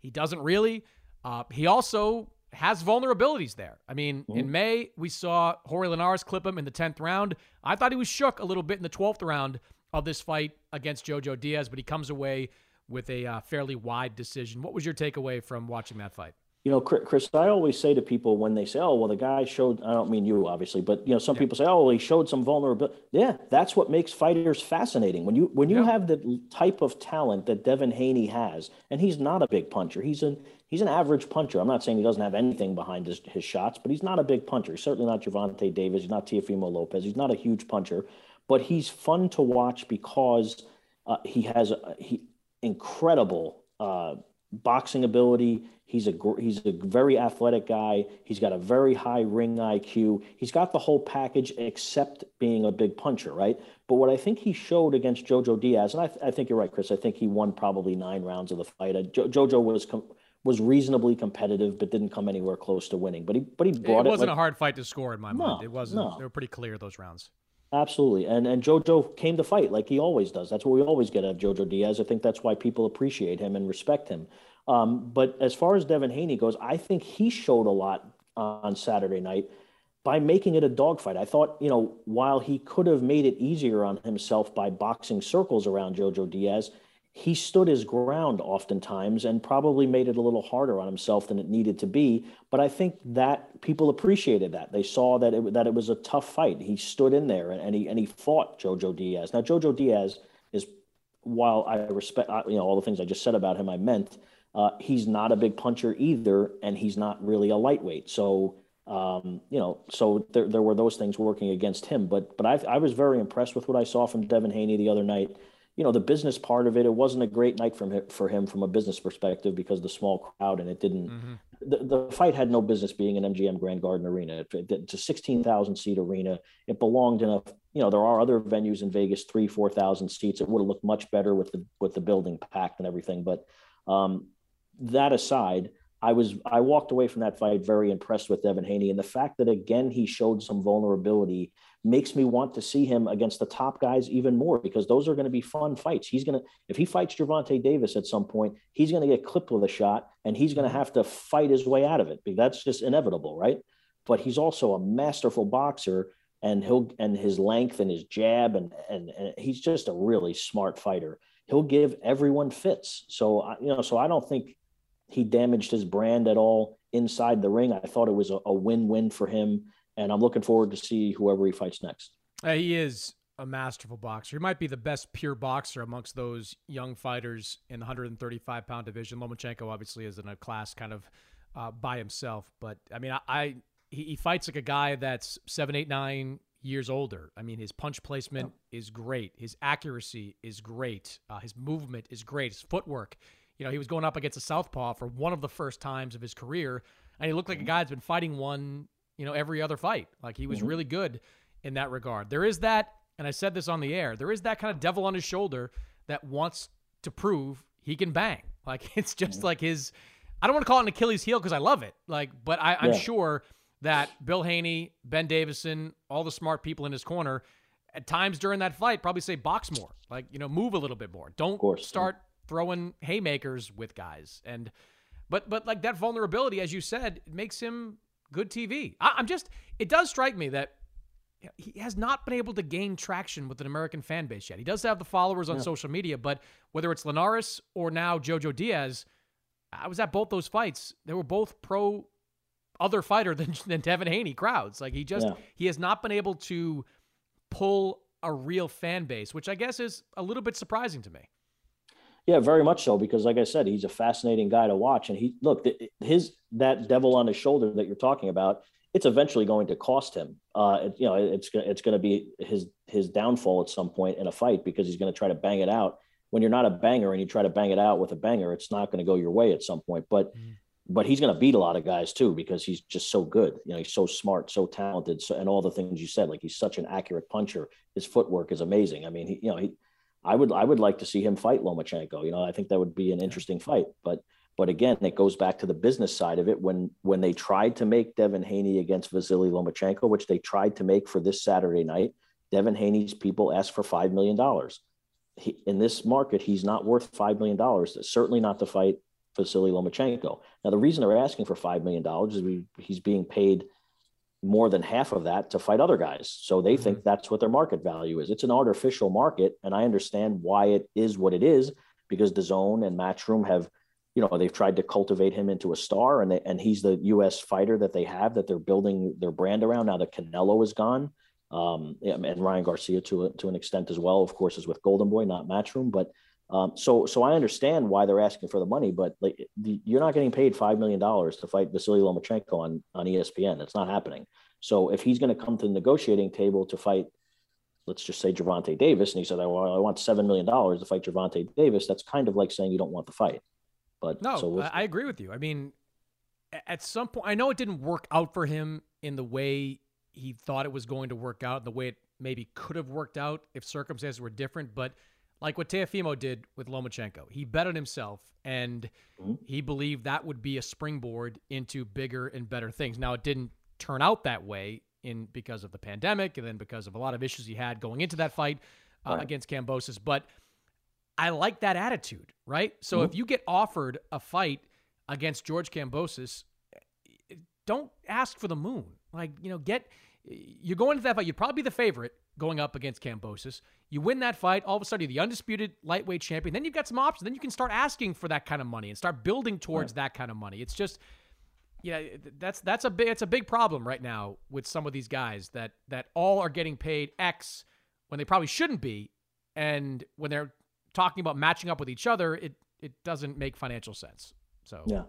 He doesn't really. Uh, he also has vulnerabilities there. I mean, mm-hmm. in May, we saw Jorge Linares clip him in the 10th round. I thought he was shook a little bit in the 12th round of this fight against Jojo Diaz, but he comes away with a uh, fairly wide decision. What was your takeaway from watching that fight? You know, Chris, I always say to people when they say, "Oh, well, the guy showed," I don't mean you, obviously, but you know, some yeah. people say, "Oh, well, he showed some vulnerability." Yeah, that's what makes fighters fascinating. When you when you yeah. have the type of talent that Devin Haney has, and he's not a big puncher. He's an he's an average puncher. I'm not saying he doesn't have anything behind his, his shots, but he's not a big puncher. He's certainly not Gervonta Davis. He's not Teofimo Lopez. He's not a huge puncher, but he's fun to watch because uh, he has a, he incredible uh, boxing ability He's a he's a very athletic guy. He's got a very high ring IQ. He's got the whole package except being a big puncher, right? But what I think he showed against Jojo Diaz, and I, th- I think you're right, Chris. I think he won probably nine rounds of the fight. Uh, jo- Jojo was com- was reasonably competitive, but didn't come anywhere close to winning. But he but he brought it. It wasn't like, a hard fight to score in my no, mind. It wasn't. No. They were pretty clear those rounds. Absolutely. And and Jojo came to fight like he always does. That's what we always get out of Jojo Diaz. I think that's why people appreciate him and respect him. Um, but as far as Devin Haney goes, I think he showed a lot on Saturday night by making it a dogfight. I thought, you know, while he could have made it easier on himself by boxing circles around Jojo Diaz, he stood his ground oftentimes and probably made it a little harder on himself than it needed to be. But I think that people appreciated that. They saw that it, that it was a tough fight. He stood in there and, and he and he fought Jojo Diaz. Now Jojo Diaz is, while I respect you know all the things I just said about him, I meant uh, he's not a big puncher either, and he's not really a lightweight. So, um, you know, so there, there were those things working against him. But but I, I was very impressed with what I saw from Devin Haney the other night. You know, the business part of it, it wasn't a great night from him, for him from a business perspective because the small crowd and it didn't. Mm-hmm. The, the fight had no business being an MGM Grand Garden Arena. It, it, it's a sixteen thousand seat arena. It belonged in a. You know, there are other venues in Vegas, three, four thousand seats. It would have looked much better with the with the building packed and everything. But um, that aside, I was I walked away from that fight very impressed with Devin Haney, and the fact that again he showed some vulnerability makes me want to see him against the top guys even more because those are going to be fun fights. He's gonna if he fights Gervonta Davis at some point, he's going to get clipped with a shot, and he's going to mm-hmm. have to fight his way out of it. That's just inevitable, right? But he's also a masterful boxer, and he'll and his length and his jab, and and, and he's just a really smart fighter. He'll give everyone fits. So you know, so I don't think he damaged his brand at all inside the ring. I thought it was a, a win-win for him, and I'm looking forward to see whoever he fights next. Uh, he is a masterful boxer. He might be the best pure boxer amongst those young fighters in the 135 pound division. Lomachenko obviously is in a class kind of uh, by himself, but I mean, I, I he, he, fights like a guy that's seven, eight, nine years older. I mean, his punch placement is great. His accuracy is great. Uh, his movement is great. His footwork you know, he was going up against a southpaw for one of the first times of his career, and he looked like a mm-hmm. guy that's been fighting one, you know, every other fight. Like he was mm-hmm. really good in that regard. There is that, and I said this on the air. There is that kind of devil on his shoulder that wants to prove he can bang. Like it's just mm-hmm. like his. I don't want to call it an Achilles heel because I love it. Like, but I, am yeah. sure that Bill Haney, Ben Davison, all the smart people in his corner, at times during that fight, probably say box more. Like, you know, move a little bit more. Don't start throwing haymakers with guys. And but but like that vulnerability, as you said, it makes him good TV. I, I'm just it does strike me that he has not been able to gain traction with an American fan base yet. He does have the followers on yeah. social media, but whether it's Linares or now Jojo Diaz, I was at both those fights. They were both pro other fighter than, than Devin Haney crowds. Like he just yeah. he has not been able to pull a real fan base, which I guess is a little bit surprising to me. Yeah, very much so. Because, like I said, he's a fascinating guy to watch. And he look his that devil on his shoulder that you're talking about. it's eventually going to cost him. Uh, it, you know, it's it's going to be his his downfall at some point in a fight because he's going to try to bang it out. When you're not a banger and you try to bang it out with a banger, it's not going to go your way at some point. But mm-hmm. but he's going to beat a lot of guys too because he's just so good. You know, he's so smart, so talented, so, and all the things you said. Like he's such an accurate puncher. His footwork is amazing. I mean, he, you know, he. I would I would like to see him fight Lomachenko. You know, I think that would be an interesting fight. But but again, it goes back to the business side of it. When when they tried to make Devin Haney against Vasily Lomachenko, which they tried to make for this Saturday night, Devin Haney's people asked for five million dollars. In this market, he's not worth five million dollars. Certainly not to fight Vasily Lomachenko. Now, the reason they're asking for five million dollars is we, he's being paid more than half of that to fight other guys. So they mm-hmm. think that's what their market value is. It's an artificial market, and I understand why it is what it is because DAZN and Matchroom have you know they've tried to cultivate him into a star and they, and he's the US fighter that they have that they're building their brand around now that Canelo is gone um, and Ryan Garcia to a, to an extent as well of course is with Golden Boy not Matchroom but um, so so I understand why they're asking for the money but like the, you're not getting paid 5 million dollars to fight Vasily Lomachenko on on ESPN it's not happening so if he's going to come to the negotiating table to fight let's just say Gervonta Davis and he said well, I want 7 million dollars to fight Gervonta Davis that's kind of like saying you don't want the fight but no, so I agree with you. I mean, at some point, I know it didn't work out for him in the way he thought it was going to work out, the way it maybe could have worked out if circumstances were different. But like what Teofimo did with Lomachenko, he bet on himself and mm-hmm. he believed that would be a springboard into bigger and better things. Now, it didn't turn out that way in because of the pandemic and then because of a lot of issues he had going into that fight uh, right. against Kambosos. But I like that attitude, right? So mm-hmm. if you get offered a fight against George Kambosos, don't ask for the moon. Like, you know, get you're going into that fight, you'd probably be the favorite going up against Kambosos. You win that fight, all of a sudden you're the undisputed lightweight champion. Then you've got some options. Then you can start asking for that kind of money and start building towards right. that kind of money. It's just yeah, that's that's a big it's a big problem right now with some of these guys that that all are getting paid X when they probably shouldn't be, and when they're talking about matching up with each other, it it doesn't make financial sense. So yeah.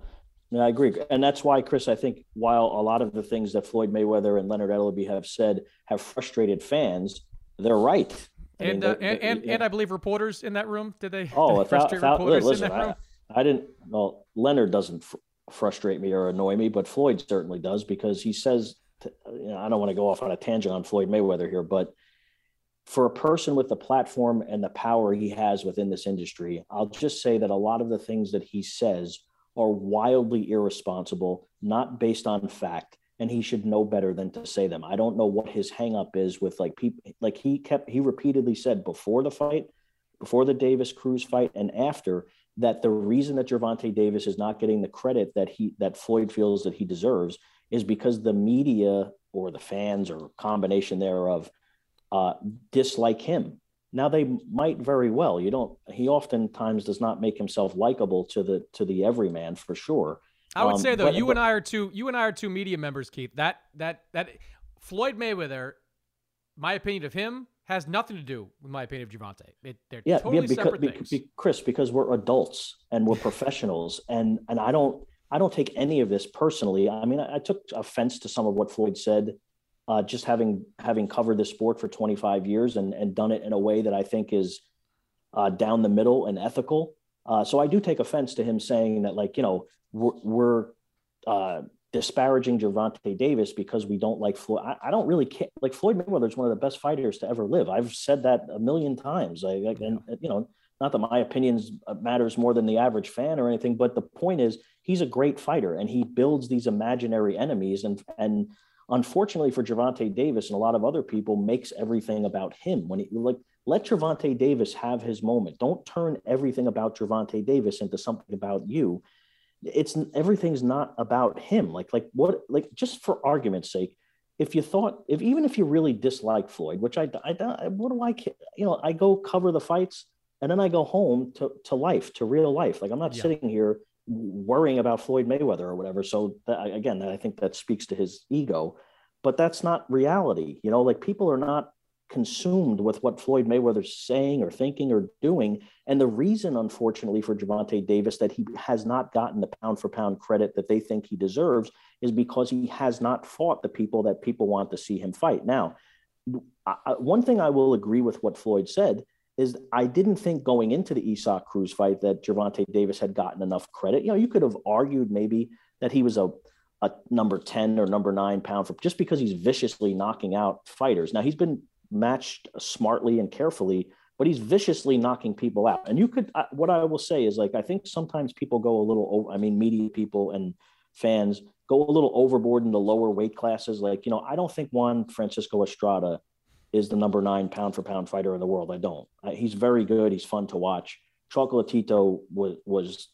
Yeah, I agree. And that's why, Chris, I think while a lot of the things that Floyd Mayweather and Leonard Ellerbe have said have frustrated fans, they're right. I and, mean, uh, and, and, yeah. and, I believe reporters in that room, did they? Oh, did frustrate without, reporters listen, in that room? I, I, didn't, well, Leonard doesn't fr- frustrate me or annoy me, but Floyd certainly does because he says, to, you know, I don't want to go off on a tangent on Floyd Mayweather here, but – for a person with the platform and the power he has within this industry, I'll just say that a lot of the things that he says are wildly irresponsible, not based on fact, and he should know better than to say them. I don't know what his hangup is with like people like he kept he repeatedly said before the fight, before the Davis Cruz fight, and after that the reason that Gervonta Davis is not getting the credit that he that Floyd feels that he deserves is because the media or the fans or combination thereof uh, dislike him. Now they might very well. You don't. He oftentimes does not make himself likable to the to the everyman for sure. I would um, say though, but, you but, and I are two. You and I are two media members, Keith. That that that Floyd Mayweather, my opinion of him has nothing to do with my opinion of Gervonta. It, they're yeah, totally yeah, because, separate things. Be, Chris, because we're adults and we're professionals, and and I don't I don't take any of this personally. I mean, I, I took offense to some of what Floyd said uh, just having having covered the sport for 25 years and, and done it in a way that I think is uh, down the middle and ethical. Uh, so I do take offense to him saying that, like, you know, we're, we're uh, disparaging Gervonta Davis because we don't like Floyd. I, I, don't really care. Like Floyd Mayweather is one of the best fighters to ever live. I've said that a million times. I, I and you know, not that my opinions matters more than the average fan or anything, but the point is he's a great fighter and he builds these imaginary enemies and and unfortunately for Gervonta Davis and a lot of other people, makes everything about him. When he like let Gervonta Davis have his moment. Don't turn everything about Gervonta Davis into something about you. It's everything's not about him. Like like what like just for argument's sake, if you thought if even if you really dislike Floyd, which I I, I what do I you know I go cover the fights and then I go home to to life to real life. Like I'm not yeah. sitting here worrying about Floyd Mayweather or whatever. So that, again, I think that speaks to his ego, but that's not reality. You know, like people are not consumed with what Floyd Mayweather's saying or thinking or doing. And the reason, unfortunately, for Gervonta Davis that he has not gotten the pound for pound credit that they think he deserves is because he has not fought the people that people want to see him fight. Now, I, one thing I will agree with what Floyd said is I didn't think going into the Isaac Cruz fight that Gervonta Davis had gotten enough credit. You know, you could have argued maybe that he was a a number 10 or number nine pound for just because he's viciously knocking out fighters. Now he's been matched smartly and carefully, but he's viciously knocking people out. And you could, what I will say is like, I think sometimes people go a little, over, I mean, media people and fans go a little overboard in the lower weight classes. Like, you know, I don't think Juan Francisco Estrada is the number nine pound for pound fighter in the world. I don't. He's very good. He's fun to watch. Chocolatito was, was,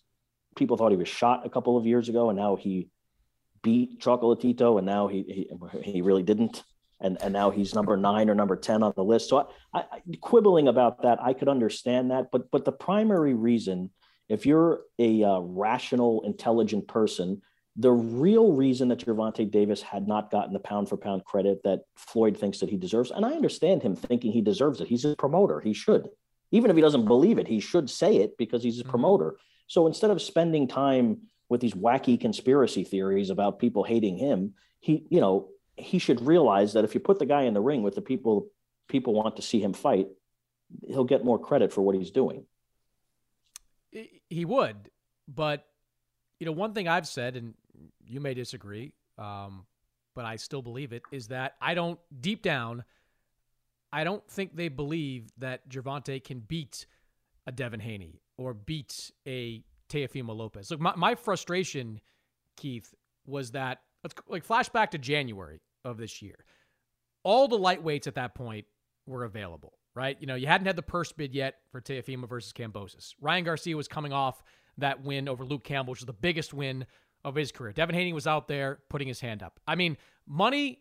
people thought he was shot a couple of years ago, and now he beat Chocolatito, and now he, he, he really didn't and and now he's number nine or number ten on the list. So I, I, quibbling about that, I could understand that, but but the primary reason, if you're a uh, rational, intelligent person, the real reason that Gervonta Davis had not gotten the pound for pound credit that Floyd thinks that he deserves, and I understand him thinking he deserves it. He's a promoter; he should, even if he doesn't believe it, he should say it because he's a mm-hmm. promoter. So instead of spending time with these wacky conspiracy theories about people hating him, he, you know, he should realize that if you put the guy in the ring with the people people want to see him fight, he'll get more credit for what he's doing. He would, but you know, one thing I've said, and you may disagree, um, but I still believe it, is that I don't deep down, I don't think they believe that Gervonta can beat a Devin Haney or beat a Teofimo Lopez. Look, my, my frustration, Keith, was that let's like flashback to January of this year. All the lightweights at that point were available, right? You know, you hadn't had the purse bid yet for Teofimo versus Kambosos. Ryan Garcia was coming off that win over Luke Campbell, which was the biggest win of his career. Devin Haney was out there putting his hand up. I mean, money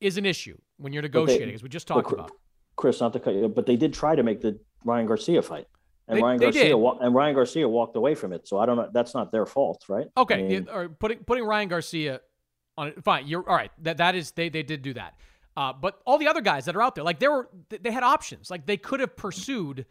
is an issue when you're negotiating, they, as we just talked about. Chris, not to cut you, but they did try to make the Ryan Garcia fight. And they, Ryan Garcia wa- and Ryan Garcia walked away from it. So I don't know. That's not their fault, right? Okay, I mean, or putting putting Ryan Garcia on it. Fine, you're all right. That that is they they did do that. Uh, but all the other guys that are out there, like they were, they had options. Like they could have pursued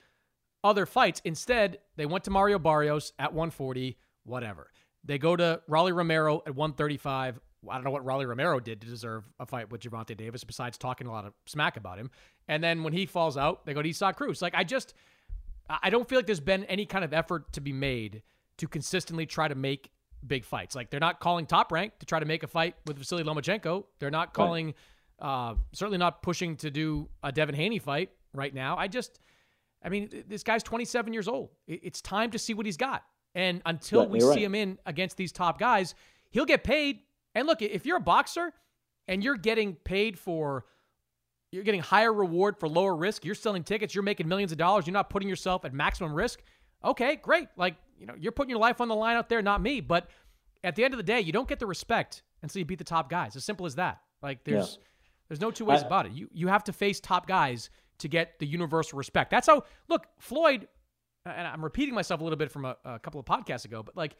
other fights. Instead, they went to Mario Barrios at 140, whatever. They go to Rolly Romero at 135. I don't know what Rolly Romero did to deserve a fight with Gervonta Davis besides talking a lot of smack about him. And then when he falls out, they go to Isaac Cruz. Like I just, I don't feel like there's been any kind of effort to be made to consistently try to make big fights. Like they're not calling top rank to try to make a fight with Vasily Lomachenko. They're not calling, right. uh, certainly not pushing to do a Devin Haney fight right now. I just, I mean, this guy's 27 years old. It's time to see what he's got. And until we see right. him in against these top guys, he'll get paid. And look, if you're a boxer and you're getting paid for, you're getting higher reward for lower risk, you're selling tickets, you're making millions of dollars, you're not putting yourself at maximum risk. Okay, great. Like you know, you're putting your life on the line out there, not me. But at the end of the day, you don't get the respect until you beat the top guys. As simple as that. Like there's yeah. there's no two ways I, about it. You you have to face top guys to get the universal respect. That's how look, Floyd, and I'm repeating myself a little bit from a, a couple of podcasts ago, but like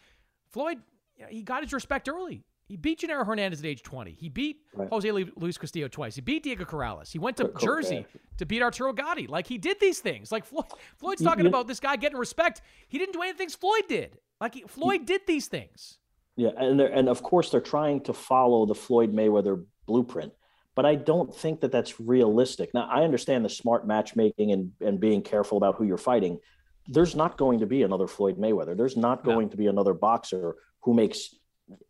Floyd, you know, he got his respect early. He beat Genaro Hernandez at age 20. He beat right. Jose Luis Castillo twice. He beat Diego Corrales. He went to Jersey to beat Arturo Gatti. Like he did these things. Like Floyd, Floyd's talking about this guy getting respect. He didn't do anything Floyd did. Like he, Floyd did these things. Yeah, and and of course they're trying to follow the Floyd Mayweather blueprint, but I don't think that that's realistic. Now I understand the smart matchmaking and and being careful about who you're fighting. There's not going to be another Floyd Mayweather. There's not going no. to be another boxer who makes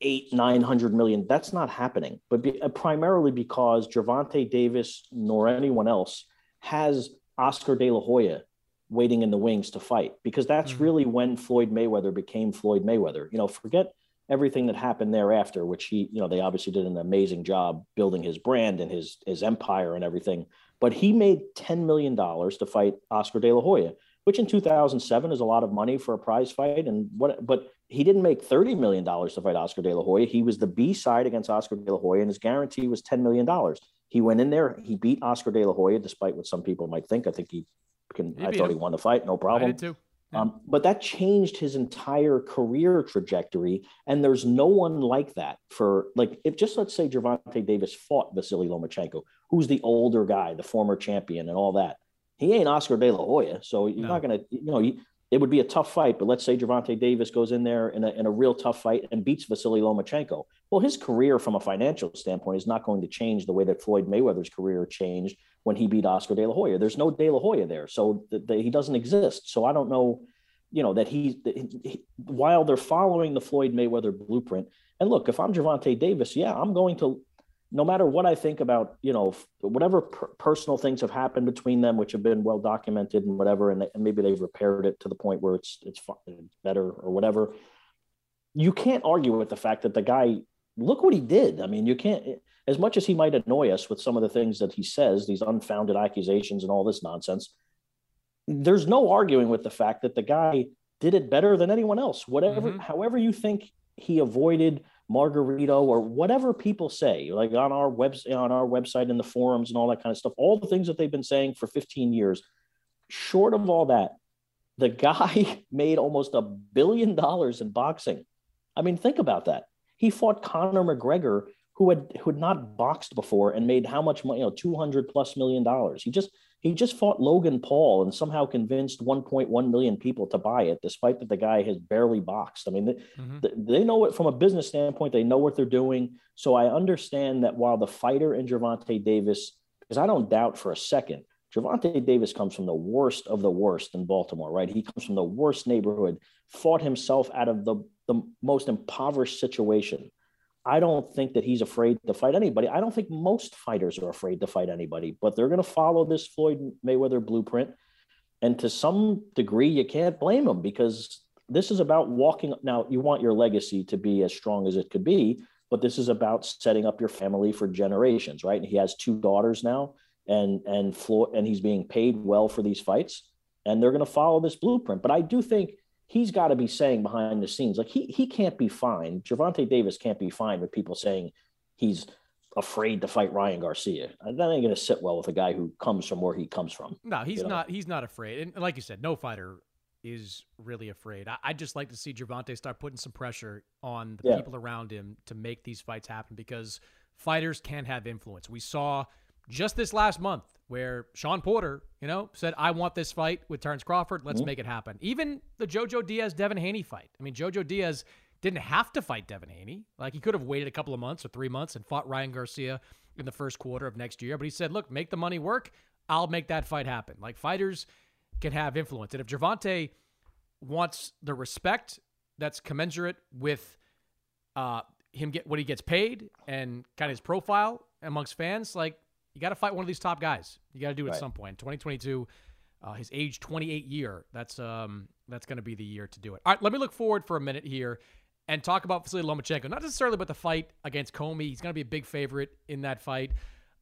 eight, nine hundred million. That's not happening. But be, uh, primarily because Gervonta Davis nor anyone else has Oscar De La Hoya waiting in the wings to fight because that's mm-hmm. really when Floyd Mayweather became Floyd Mayweather. You know, forget everything that happened thereafter, which he, you know, they obviously did an amazing job building his brand and his his empire and everything. But he made ten million dollars to fight Oscar De La Hoya, which in 2007 is a lot of money for a prize fight. And what, but he didn't make $30 million to fight Oscar De La Hoya. He was the B side against Oscar De La Hoya, and his guarantee was $10 million. He went in there, he beat Oscar De La Hoya, despite what some people might think. I think he can, he I thought him. he won the fight, no problem. Um, but that changed his entire career trajectory. And there's no one like that for like if just let's say Gervonta Davis fought Vasily Lomachenko, who's the older guy, the former champion, and all that. He ain't Oscar De La Hoya, so you're no. not gonna, you know, it would be a tough fight. But let's say Gervonta Davis goes in there in a, in a real tough fight and beats Vasily Lomachenko. Well, his career from a financial standpoint is not going to change the way that Floyd Mayweather's career changed when he beat Oscar De La Hoya. There's no De La Hoya there, so he doesn't exist. So I don't know, you know, that he, he, while they're following the Floyd Mayweather blueprint. And look, if I'm Gervonta Davis, yeah, I'm going to, no matter what I think about, you know, whatever per- personal things have happened between them, which have been well documented and whatever, and, and maybe they've repaired it to the point where it's it's better or whatever. You can't argue with the fact that the guy, look what he did. I mean, you can't as much as he might annoy us with some of the things that he says, these unfounded accusations and all this nonsense, there's no arguing with the fact that the guy did it better than anyone else. Whatever, mm-hmm. however you think he avoided Margarito or whatever people say, like on our web on our website and the forums and all that kind of stuff, all the things that they've been saying for 15 years. Short of all that, the guy made almost a billion dollars in boxing. I mean, think about that. He fought Conor McGregor who had who had not boxed before and made how much money, you know, 200 plus million dollars. He just he just fought Logan Paul and somehow convinced 1.1 million people to buy it, despite that the guy has barely boxed. I mean, they, mm-hmm. they know it from a business standpoint. They know what they're doing. So I understand that while the fighter and Gervonta Davis, because I don't doubt for a second, Gervonta Davis comes from the worst of the worst in Baltimore, right? He comes from the worst neighborhood, fought himself out of the, the most impoverished situation I don't think that he's afraid to fight anybody. I don't think most fighters are afraid to fight anybody, but they're going to follow this Floyd Mayweather blueprint. And to some degree, you can't blame them because this is about walking. Now, you want your legacy to be as strong as it could be, but this is about setting up your family for generations, right? And he has two daughters now, and and Floyd, and he's being paid well for these fights, and they're going to follow this blueprint. But I do think he's got to be saying behind the scenes, like he he can't be fine. Gervonta Davis can't be fine with people saying he's afraid to fight Ryan Garcia. Uh, that ain't going to sit well with a guy who comes from where he comes from. No, he's not. Know? He's not afraid. And like you said, no fighter is really afraid. I, would just like to see Gervonta start putting some pressure on the yeah. people around him to make these fights happen because fighters can have influence. We saw just this last month where Shawn Porter, you know, said, I want this fight with Terrence Crawford. Let's mm-hmm. make it happen. Even the Jojo Diaz Devin Haney fight. I mean, Jojo Diaz didn't have to fight Devin Haney. Like, he could have waited a couple of months or three months and fought Ryan Garcia in the first quarter of next year. But he said, look, make the money work. I'll make that fight happen. Like, fighters can have influence. And if Gervonta wants the respect that's commensurate with uh, him get what he gets paid and kind of his profile amongst fans, like you got to fight one of these top guys. You got to do it right. at some point. 2022, uh, his age 28 year. That's um that's going to be the year to do it. All right, let me look forward for a minute here and talk about Vasily Lomachenko. Not necessarily about the fight against Commey. He's going to be a big favorite in that fight.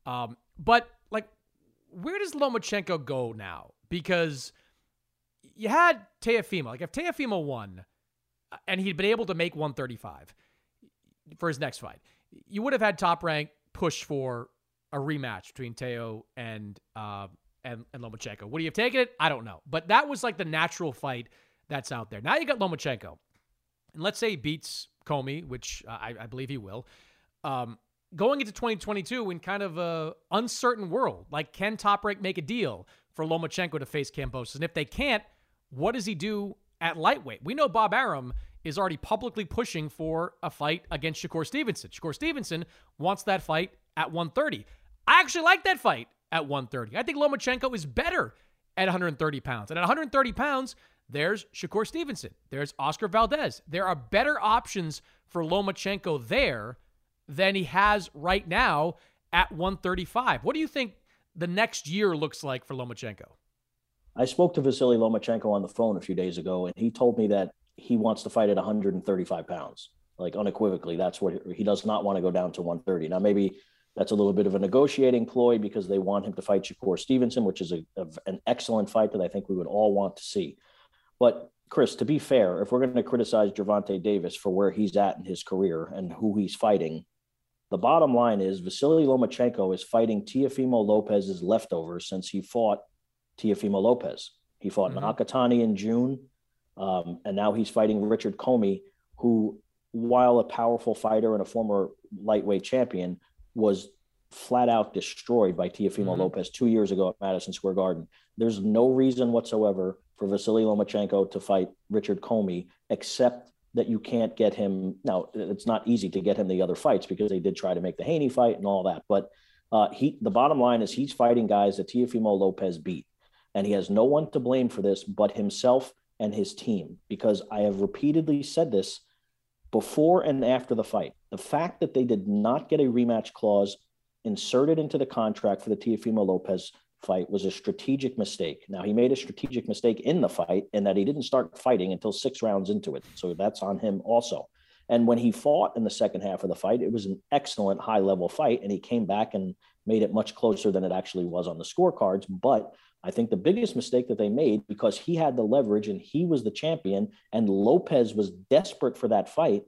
Um, but like, where does Lomachenko go now? Because you had Teofimo. Like, if Teofimo won uh, and he'd been able to make 135 for his next fight, you would have had top rank push for a rematch between Teo and uh, and, and Lomachenko. Would he have taken it? I don't know. But that was like the natural fight that's out there. Now you got Lomachenko. And let's say he beats Commey, which I, I believe he will. Um, going into 2022 in kind of a uncertain world, like can Top Rank make a deal for Lomachenko to face Kambosos? And if they can't, what does he do at lightweight? We know Bob Arum is already publicly pushing for a fight against Shakur Stevenson. Shakur Stevenson wants that fight at 130. I actually like that fight at 130. I think Lomachenko is better at 130 pounds. And at 130 pounds, there's Shakur Stevenson. There's Oscar Valdez. There are better options for Lomachenko there than he has right now at 135. What do you think the next year looks like for Lomachenko? I spoke to Vasily Lomachenko on the phone a few days ago, and he told me that he wants to fight at 135 pounds, like unequivocally. That's what he does not want to go down to 130. Now, maybe that's a little bit of a negotiating ploy because they want him to fight Shakur Stevenson, which is a, a, an excellent fight that I think we would all want to see. But Chris, to be fair, if we're going to criticize Gervonta Davis for where he's at in his career and who he's fighting, the bottom line is Vasily Lomachenko is fighting Teofimo Lopez's leftovers since he fought Teofimo Lopez. He fought mm-hmm. Nakatani in June Um, and now he's fighting Richard Commey, who, while a powerful fighter and a former lightweight champion, was flat out destroyed by Teofimo mm-hmm. Lopez two years ago at Madison Square Garden. There's no reason whatsoever for Vasily Lomachenko to fight Richard Commey, except that you can't get him. Now, it's not easy to get him the other fights because they did try to make the Haney fight and all that. But uh, he, the bottom line is he's fighting guys that Teofimo Lopez beat, and he has no one to blame for this but himself and his team. Because I have repeatedly said this before and after the fight. The fact that they did not get a rematch clause inserted into the contract for the Teofimo Lopez fight was a strategic mistake. Now, he made a strategic mistake in the fight in that he didn't start fighting until six rounds into it. So that's on him also. And when he fought in the second half of the fight, it was an excellent high level fight. And he came back and made it much closer than it actually was on the scorecards. But I think the biggest mistake that they made because he had the leverage and he was the champion, and Lopez was desperate for that fight.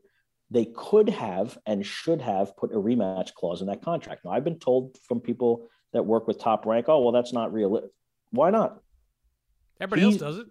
They could have and should have put a rematch clause in that contract. Now, I've been told from people that work with top rank, oh, well, that's not real. Why not? Everybody else does it.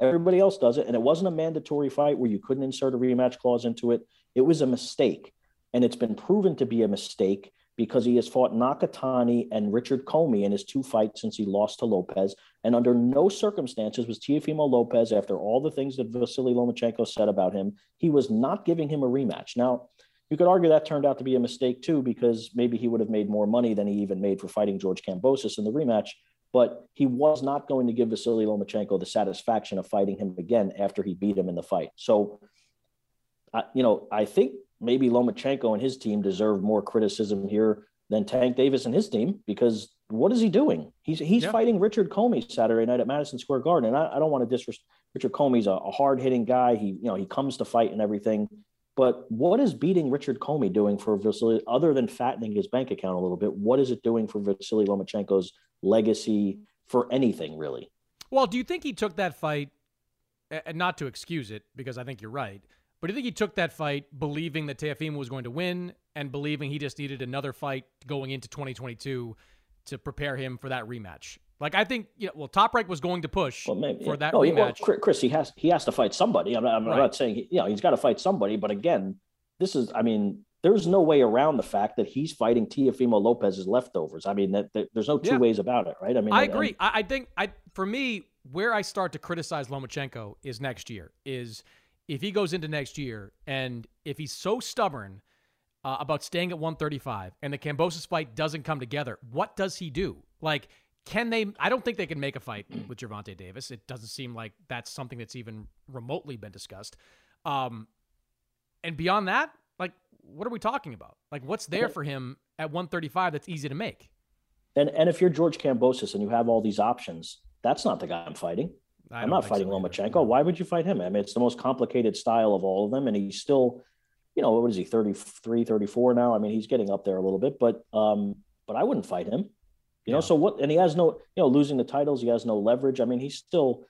Everybody else does it. And it wasn't a mandatory fight where you couldn't insert a rematch clause into it. It was a mistake. And it's been proven to be a mistake because he has fought Nakatani and Richard Commey in his two fights since he lost to Lopez. And under no circumstances was Teofimo Lopez, after all the things that Vasily Lomachenko said about him, he was not giving him a rematch. Now, you could argue that turned out to be a mistake too, because maybe he would have made more money than he even made for fighting George Kambosos in the rematch. But he was not going to give Vasily Lomachenko the satisfaction of fighting him again after he beat him in the fight. So, uh, you know, I think maybe Lomachenko and his team deserve more criticism here than Tank Davis and his team because what is he doing? He's he's yeah. fighting Richard Commey Saturday night at Madison Square Garden, and I, I don't want to disrespect Richard Commey's a, a hard hitting guy. He you know he comes to fight and everything. But what is beating Richard Commey doing for Vasily, other than fattening his bank account a little bit? What is it doing for Vasily Lomachenko's legacy for anything, really? Well, do you think he took that fight, and not to excuse it, because I think you're right, but do you think he took that fight believing that Teofimo was going to win and believing he just needed another fight going into 2022 to prepare him for that rematch? Like I think, you know, well, Top Rank was going to push well, maybe, for yeah. that no, rematch. Well, Chris, he has he has to fight somebody. I'm, I'm right. not saying he, you know he's got to fight somebody, but again, this is I mean, there's no way around the fact that he's fighting Teofimo Lopez's leftovers. I mean, that, that there's no two yeah. ways about it, right? I mean, I agree. I, I think I for me, where I start to criticize Lomachenko is next year. Is if he goes into next year and if he's so stubborn uh, about staying at 135 and the Kambosos fight doesn't come together, what does he do? Like can they? I don't think they can make a fight with Gervonta Davis. It doesn't seem like that's something that's even remotely been discussed. Um, and beyond that, like, what are we talking about? Like, what's there for him at 135 that's easy to make? And and if you're George Kambosos and you have all these options, that's not the guy I'm fighting. I'm not fighting so Lomachenko. Why would you fight him? I mean, it's the most complicated style of all of them, and he's still, you know, what is he, 33, 34 now? I mean, he's getting up there a little bit, but um, but I wouldn't fight him. You know, so what? And he has no, you know, losing the titles. He has no leverage. I mean, he's still.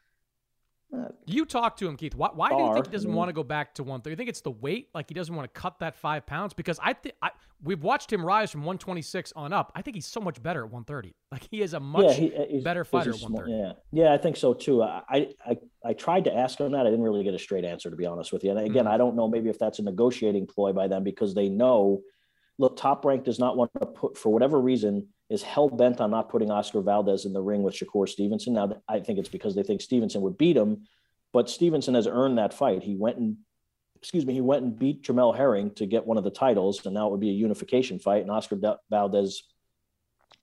Uh, you talk to him, Keith. Why, why do you think he doesn't want to go back to one thirty? You think it's the weight? Like he doesn't want to cut that five pounds? Because I think we've watched him rise from one twenty six on up. I think he's so much better at one thirty. Like he is a much yeah, he, better fighter at one thirty. Yeah, yeah, I think so too. I, I I tried to ask him that. I didn't really get a straight answer, to be honest with you. And again, mm-hmm. I don't know. Maybe if that's a negotiating ploy by them because they know, look, Top Rank does not want to put for whatever reason is hell bent on not putting Oscar Valdez in the ring with Shakur Stevenson. Now, I think it's because they think Stevenson would beat him, but Stevenson has earned that fight. He went and, excuse me, he went and beat Jamel Herring to get one of the titles, and now it would be a unification fight. And Oscar Valdez,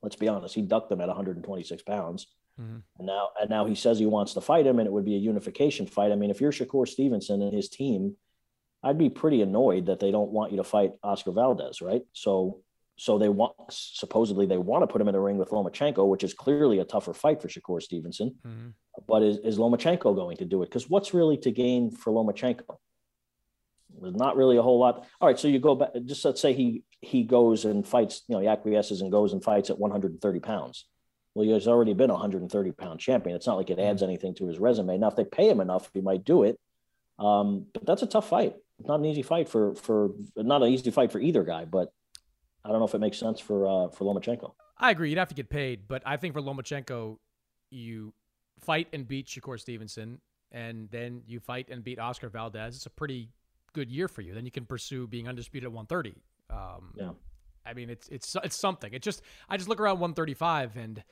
let's be honest, he ducked him at 126 pounds. Mm-hmm. And now, and now he says he wants to fight him, and it would be a unification fight. I mean, if you're Shakur Stevenson and his team, I'd be pretty annoyed that they don't want you to fight Oscar Valdez, right? So so they want supposedly they want to put him in the ring with Lomachenko, which is clearly a tougher fight for Shakur Stevenson. Mm-hmm. But is, is Lomachenko going to do it? Because what's really to gain for Lomachenko? There's not really a whole lot. All right, so you go back. Just let's say he he goes and fights. You know, he acquiesces and goes and fights at 130 pounds. Well, he has already been a 130 pound champion. It's not like it adds mm-hmm. anything to his resume. Now, if they pay him enough, he might do it. Um, but that's a tough fight. Not an easy fight for for not an easy fight for either guy. But I don't know if it makes sense for uh, for Lomachenko. I agree. You'd have to get paid, but I think for Lomachenko, you fight and beat Shakur Stevenson, and then you fight and beat Oscar Valdez, it's a pretty good year for you. Then you can pursue being undisputed at 130. Um, yeah. I mean, it's it's it's something. It just I just look around 135, and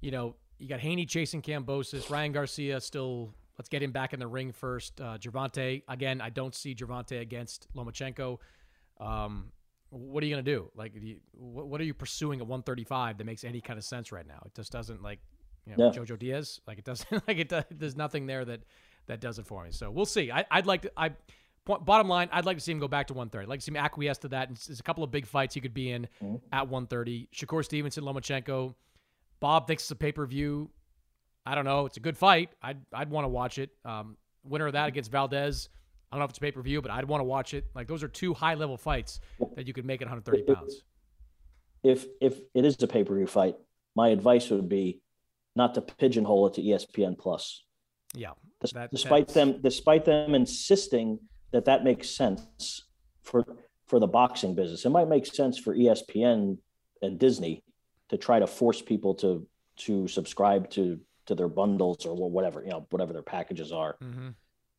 you know, you got Haney chasing Kambosos, Ryan Garcia still. Let's get him back in the ring first. Uh, Gervonta again. I don't see Gervonta against Lomachenko. Um, what are you going to do? Like, do you, what, what, are you pursuing at 135 that makes any kind of sense right now? It just doesn't like, you know, yeah. Jojo Diaz. Like it doesn't like it. Does, there's nothing there that that does it for me. So we'll see. I, would like to. I point, bottom line, I'd like to see him go back to 130. I'd like to see him acquiesce to that. And there's a couple of big fights he could be in mm-hmm. at 130. Shakur Stevenson, Lomachenko. Bob thinks it's a pay per view. I don't know. It's a good fight. I'd I'd want to watch it. Um, winner of that against Valdez. I don't know if it's pay per view, but I'd want to watch it. Like those are two high level fights that you could make at 130 pounds. If if it is a pay per view fight, my advice would be not to pigeonhole it to ESPN Plus. Yeah, that, despite them, despite them insisting that that makes sense for for the boxing business, it might make sense for ESPN and Disney to try to force people to to subscribe to to their bundles or whatever you know whatever their packages are. Mm-hmm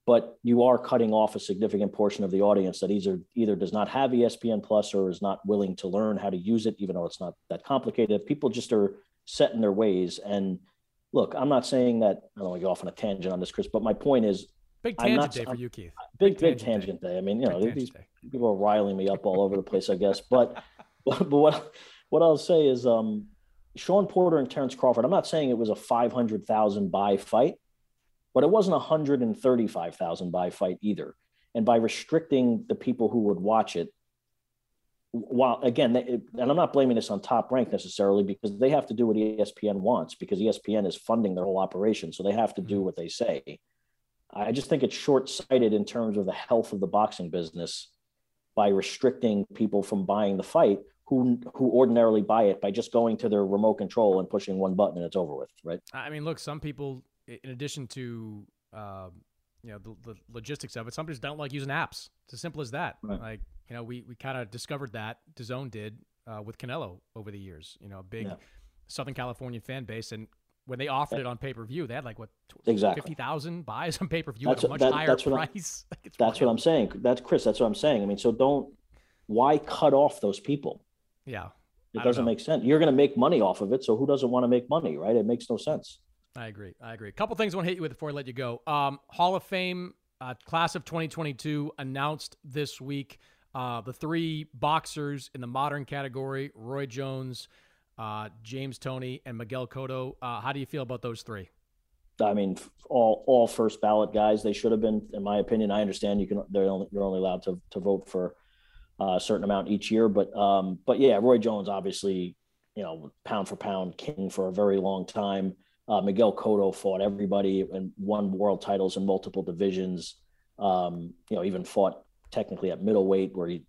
but you are cutting off a significant portion of the audience that either either does not have ESPN Plus or is not willing to learn how to use it, even though it's not that complicated. People just are set in their ways. And look, I'm not saying that I don't want to go off on a tangent on this, Chris, but my point is big tangent not, day for you, Keith. Big big, big tangent, day. day. I mean, you know, these people are riling me up all over the place, I guess. But but what what I'll say is um Shawn Porter and Terrence Crawford. I'm not saying it was a 500,000 buy fight but it wasn't 135,000 buy fight either. And by restricting the people who would watch it, while again, and I'm not blaming this on top rank necessarily because they have to do what ESPN wants because ESPN is funding their whole operation. So they have to do mm-hmm. what they say. I just think it's short sighted in terms of the health of the boxing business by restricting people from buying the fight who who ordinarily buy it by just going to their remote control and pushing one button and it's over with, right? I mean, look, some people in addition to uh, you know the, the, logistics of it, some people don't like using apps. It's as simple as that. Right. Like you know, we we kind of discovered that DAZN did uh, with Canelo over the years. You know, a big yeah. Southern California fan base, and when they offered it on pay per view, they had like what exactly fifty thousand buys on pay per view at a much that, higher price. that's wild. what I'm saying. That's Chris. That's what I'm saying. I mean, so don't why cut off those people? Yeah, it doesn't make sense. You're going to make money off of it, so who doesn't want to make money, right? It makes no sense. I agree. I agree. A couple things I want to hit you with before I let you go. Um, Hall of Fame uh, class of 2022 announced this week. Uh, the three boxers in the modern category: Roy Jones, uh, James Toney, and Miguel Cotto. Uh, how do you feel about those three? I mean, all all first ballot guys. They should have been, in my opinion. I understand you can. They're only you're only allowed to to vote for uh, a certain amount each year, but um, but yeah, Roy Jones obviously, you know, pound for pound king for a very long time. Uh, Miguel Cotto fought everybody and won world titles in multiple divisions. Um, you know, even fought technically at middleweight where he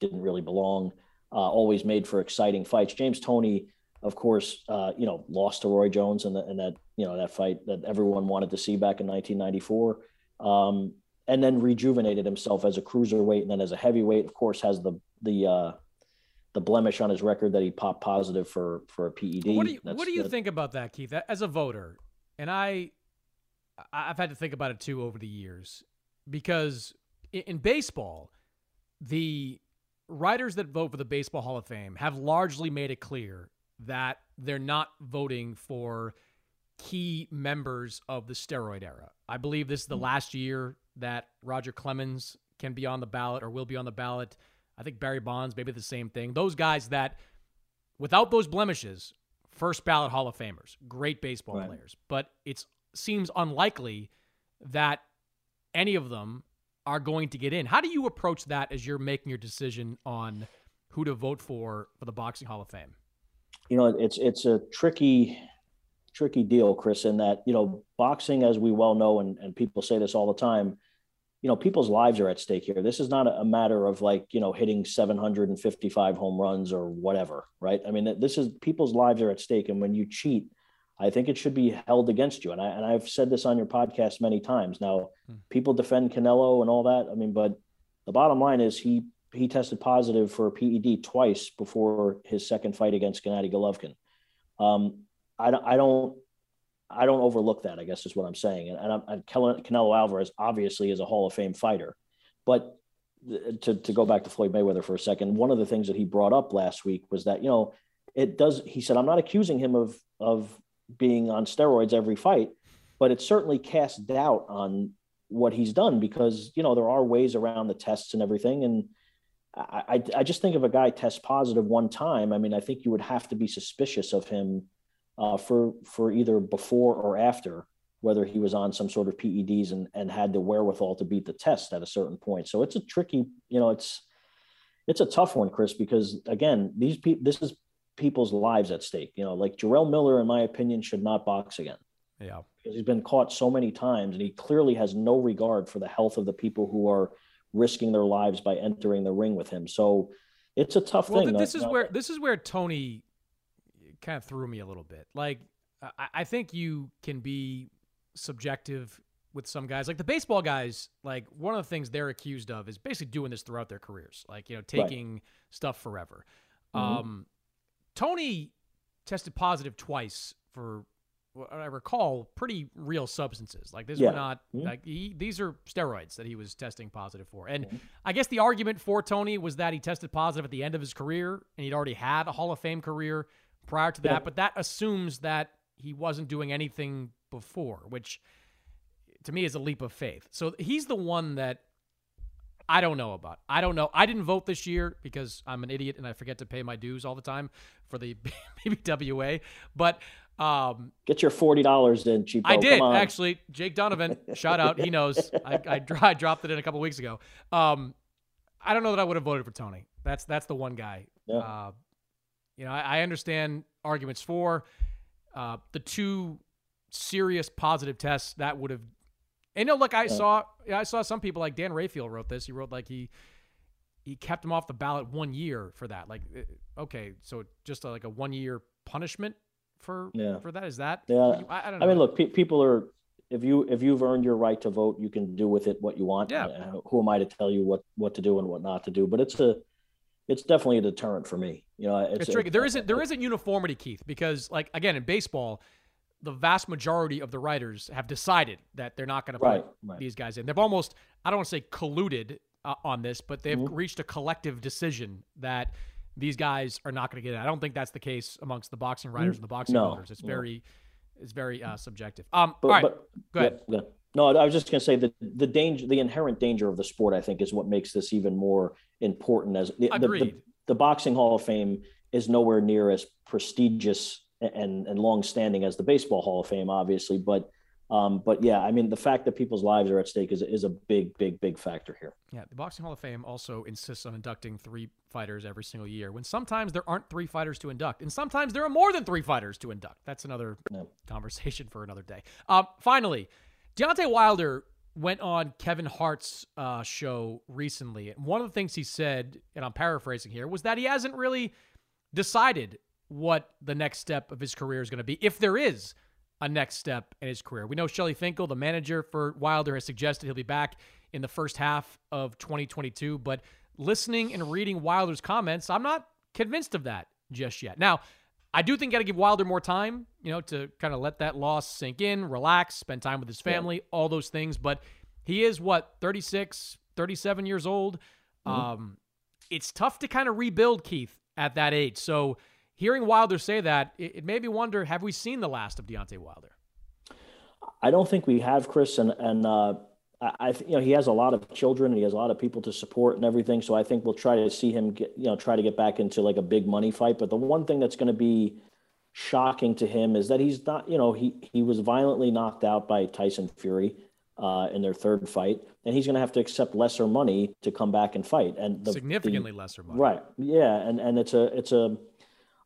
didn't really belong. Uh, always made for exciting fights. James Toney, of course, uh, you know, lost to Roy Jones in, the, in that you know that fight that everyone wanted to see back in 1994. Um, and then rejuvenated himself as a cruiserweight and then as a heavyweight. Of course, has the the uh, the blemish on his record that he popped positive for for a PED. What do you, what do you think about that, Keith? As a voter, and I, I've had to think about it too over the years because in, baseball, the writers that vote for the Baseball Hall of Fame have largely made it clear that they're not voting for key members of the steroid era. I believe this is the hmm. last year that Roger Clemens can be on the ballot or will be on the ballot. I think Barry Bonds, maybe the same thing. Those guys that, without those blemishes, first ballot Hall of Famers, great baseball right. players. But it seems unlikely that any of them are going to get in. How do you approach that as you're making your decision on who to vote for for the Boxing Hall of Fame? You know, it's it's a tricky tricky deal, Chris, in that, you know, boxing, as we well know, and, and people say this all the time, you know, people's lives are at stake here. This is not a matter of like, you know, hitting 755 home runs or whatever, right? I mean, this is people's lives are at stake. And when you cheat, I think it should be held against you. And I and I've said this on your podcast many times. Now, hmm. people defend Canelo and all that. I mean, but the bottom line is he he tested positive for a PED twice before his second fight against Gennady Golovkin. Um, I I don't I don't overlook that. I guess is what I'm saying. And, and, and Canelo Alvarez obviously is a Hall of Fame fighter, but uh, to to go back to Floyd Mayweather for a second, one of the things that he brought up last week was that you know it does. He said, "I'm not accusing him of of being on steroids every fight, but it certainly casts doubt on what he's done because you know there are ways around the tests and everything and I, I, just think if a guy tests positive one time i mean i think you would have to be suspicious of him uh, for for either before or after whether he was on some sort of peds and and had the wherewithal to beat the test at a certain point so it's a tricky you know it's it's a tough one chris because again these people this is people's lives at stake you know like Jarrell Miller in my opinion should not box again yeah. Because he's been caught so many times and he clearly has no regard for the health of the people who are risking their lives by entering the ring with him. So it's a tough well, thing. This is where this is where Toney kind of threw me a little bit. Like I, I think you can be subjective with some guys like the baseball guys like one of the things they're accused of is basically doing this throughout their careers like you know taking right. stuff forever mm-hmm. um, Toney tested positive twice for what I recall, pretty real substances. Like these yeah. were not mm-hmm. like he, these are steroids that he was testing positive for. And mm-hmm. I guess the argument for Toney was that he tested positive at the end of his career, and he'd already had a Hall of Fame career prior to that. Yeah. But that assumes that he wasn't doing anything before, which to me is a leap of faith. So he's the one that I don't know about. I don't know. I didn't vote this year because I'm an idiot and I forget to pay my dues all the time for the BBWA. But um, Get your forty dollars in, cheapo. I did actually. Jake Donovan, shout out. He knows. I, I, I, dropped it in a couple weeks ago. Um, I don't know that I would have voted for Toney. That's that's the one guy. Yeah. Uh, you know, I, I, understand arguments for uh, the two serious positive tests that would have. And you know, look, I saw I saw some people like Dan Rafael wrote this. He wrote like he he kept him off the ballot one year for that. Like, uh, okay, so just like a one year punishment for yeah. for that? Is that? Yeah, I, I, don't know. I mean, look, pe- people are if you if you've earned your right to vote, you can do with it what you want. Yeah. Uh, who am I to tell you what what to do and what not to do? But it's a it's definitely a deterrent for me. You know, it's, it's tricky. It, there isn't there isn't uniformity, Keith, because like again in baseball, the vast majority of the writers have decided that they're not going to put right, right. these guys in. They've almost I don't want to say colluded uh, on this, but they've mm-hmm. reached a collective decision that these guys are not going to get it. I don't think that's the case amongst the boxing writers and the boxing no. It's no. very, it's very uh, subjective. Um, but, all right, but, go ahead. Yeah, yeah. No, I was just going to say that the danger, the inherent danger of the sport, I think, is what makes this even more important. As the, The, the, the boxing Hall of Fame is nowhere near as prestigious and and long standing as the baseball Hall of Fame, obviously, but um, but yeah, I mean, the fact that people's lives are at stake is, is a big, big, big factor here. Yeah, the Boxing Hall of Fame also insists on inducting three fighters every single year when sometimes there aren't three fighters to induct, and sometimes there are more than three fighters to induct. That's another yeah. conversation for another day. Uh, finally, Deontay Wilder went on Kevin Hart's uh, show recently. And one of the things he said, and I'm paraphrasing here, was that he hasn't really decided what the next step of his career is going to be, if there is a next step in his career. We know Shelly Finkel, the manager for Wilder, has suggested he'll be back in the first half of 2022. But listening and reading Wilder's comments, I'm not convinced of that just yet. Now, I do think got to give Wilder more time, you know, to kind of let that loss sink in, relax, spend time with his family, yeah. all those things. But he is what 36, 37 years old. Mm-hmm. Um, it's tough to kind of rebuild Keith at that age. So hearing Wilder say that, it, it made me wonder: Have we seen the last of Deontay Wilder? I don't think we have, Chris, and and uh, I, you know he has a lot of children and he has a lot of people to support and everything. So I think we'll try to see him get you know try to get back into like a big money fight. But the one thing that's going to be shocking to him is that he's not you know he he was violently knocked out by Tyson Fury uh, in their third fight, and he's going to have to accept lesser money to come back and fight and the, significantly the, lesser money. Right? Yeah, and and it's a it's a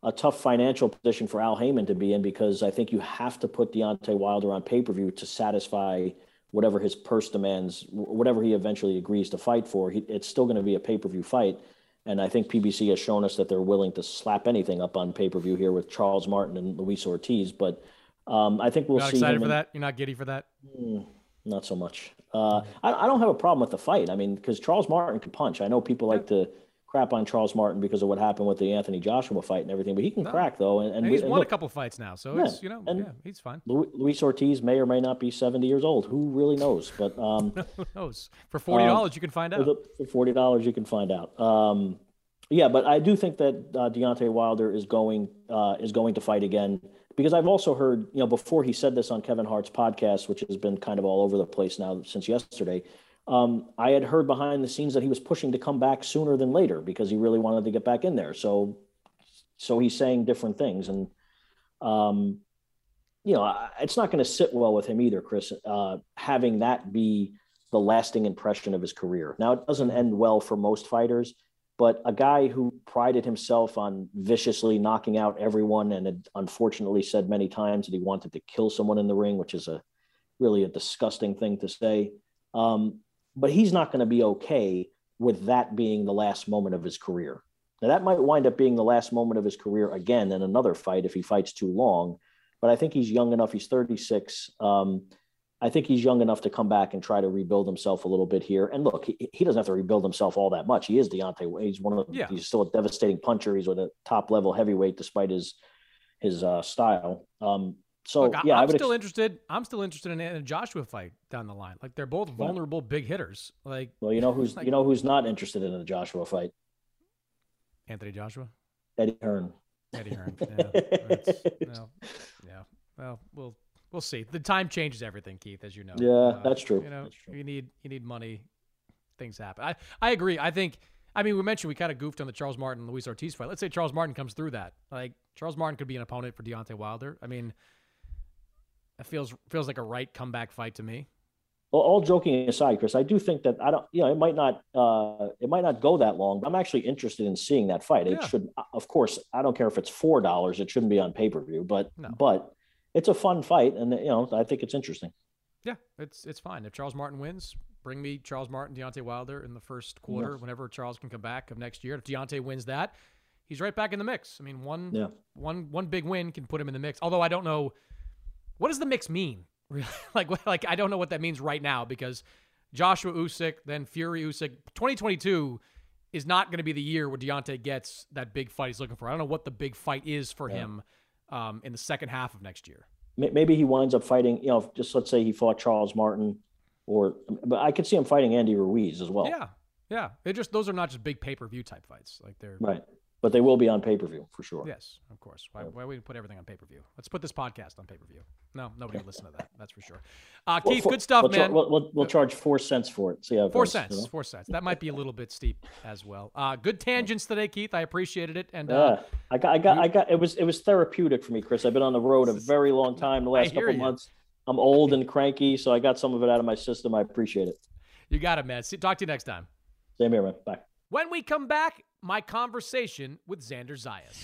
a tough financial position for Al Haymon to be in because I think you have to put Deontay Wilder on pay per view to satisfy whatever his purse demands, whatever he eventually agrees to fight for. He, it's still going to be a pay per view fight. And I think PBC has shown us that they're willing to slap anything up on pay per view here with Charles Martin and Luis Ortiz. But um, I think we'll see. You're not see. Excited for in, that? You're not giddy for that? Mm, not so much. Uh, I, I, don't have a problem with the fight. I mean, because Charles Martin can punch. I know people like to crap on Charles Martin because of what happened with the Anthony Joshua fight and everything, but he can No. crack though. And, and, And he's we- and won look, a couple fights now, so Yeah, it's you know, yeah, he's fine. Lu- Luis Ortiz may or may not be 70 years old. Who really knows? But um, Who knows? For forty dollars, you can find out. for forty dollars, you can find out. Um, yeah, but I do think that uh, Deontay Wilder is going uh, is going to fight again because I've also heard you know before he said this on Kevin Hart's podcast, which has been kind of all over the place now since yesterday. Um, I had heard behind the scenes that he was pushing to come back sooner than later because he really wanted to get back in there. So, so he's saying different things, and um, you know, it's not going to sit well with him either, Chris. Uh, having that be the lasting impression of his career. Now, it doesn't end well for most fighters, but a guy who prided himself on viciously knocking out everyone and had unfortunately said many times that he wanted to kill someone in the ring, which is a really a disgusting thing to say. Um, but he's not going to be okay with that being the last moment of his career. Now, that might wind up being the last moment of his career again in another fight if he fights too long. But I think he's young enough. He's 36. Um, I think he's young enough to come back and try to rebuild himself a little bit here. And look, he, he doesn't have to rebuild himself all that much. He is Deontay. He's one of Yeah. he's still a devastating puncher. He's with a top level heavyweight despite his his uh, style. Um, so Look, I- yeah, I I'm would still ex- interested. I'm still interested in a Joshua fight down the line. Like they're both vulnerable big hitters. Like well, you know who's like- you know who's not interested in a Joshua fight? Anthony Joshua, Eddie Hearn. Eddie Hearn. Yeah, no, yeah. Well, we'll we'll see. The time changes everything, Keith, as you know. Yeah, uh, that's true. You know, true. you need you need money. Things happen. I I agree. I think. I mean, we mentioned we kind of goofed on the Charles Martin Luis Ortiz fight. Let's say Charles Martin comes through that. Like Charles Martin could be an opponent for Deontay Wilder. I mean, it feels feels like a right comeback fight to me. Well, all joking aside, Chris, I do think that I don't, you know, it might not, uh, it might not go that long. But I'm actually interested in seeing that fight. It Yeah. should, of course, I don't care if it's four dollars. It shouldn't be on pay per view, but, No. but it's a fun fight, and you know, I think it's interesting. Yeah, it's it's fine. If Charles Martin wins, bring me Charles Martin, Deontay Wilder in the first quarter, Yes. whenever Charles can come back of next year. If Deontay wins that, he's right back in the mix. I mean, one Yeah. one one big win can put him in the mix. Although I don't know what does the mix mean. Really, like like I don't know what that means right now because Joshua Usyk, then Fury Usyk, 2022 is not going to be the year where Deontay gets that big fight he's looking for. I don't know what the big fight is for him um, in the second half of next year. Maybe he winds up fighting. You know, just let's say he fought Charles Martin, or but I could see him fighting Andy Ruiz as well. Yeah, yeah. It just those are not just big pay per view type fights. Like they're Right. But they will be on pay per view for sure. yes, of course. Why, why would we put everything on pay per view? Let's put this podcast on pay per view. No, nobody would listen to that. That's for sure. Uh, Well, Keith, for- good stuff, we'll char- man. we'll, we'll, we'll charge four cents for it. See how it Four goes, you cents. know? Four cents. That might be a little bit steep as well. Uh, good tangents today, Keith. I appreciated it. And uh, I got, I got, I got. It was, it was therapeutic for me, Chris. I've been on the road a very long time. The last couple you. months, I'm old and cranky, so I got some of it out of my system. I appreciate it. you got it, man. See, talk to you next time. Same here, man. Bye. When we come back, my conversation with Xander Zayas.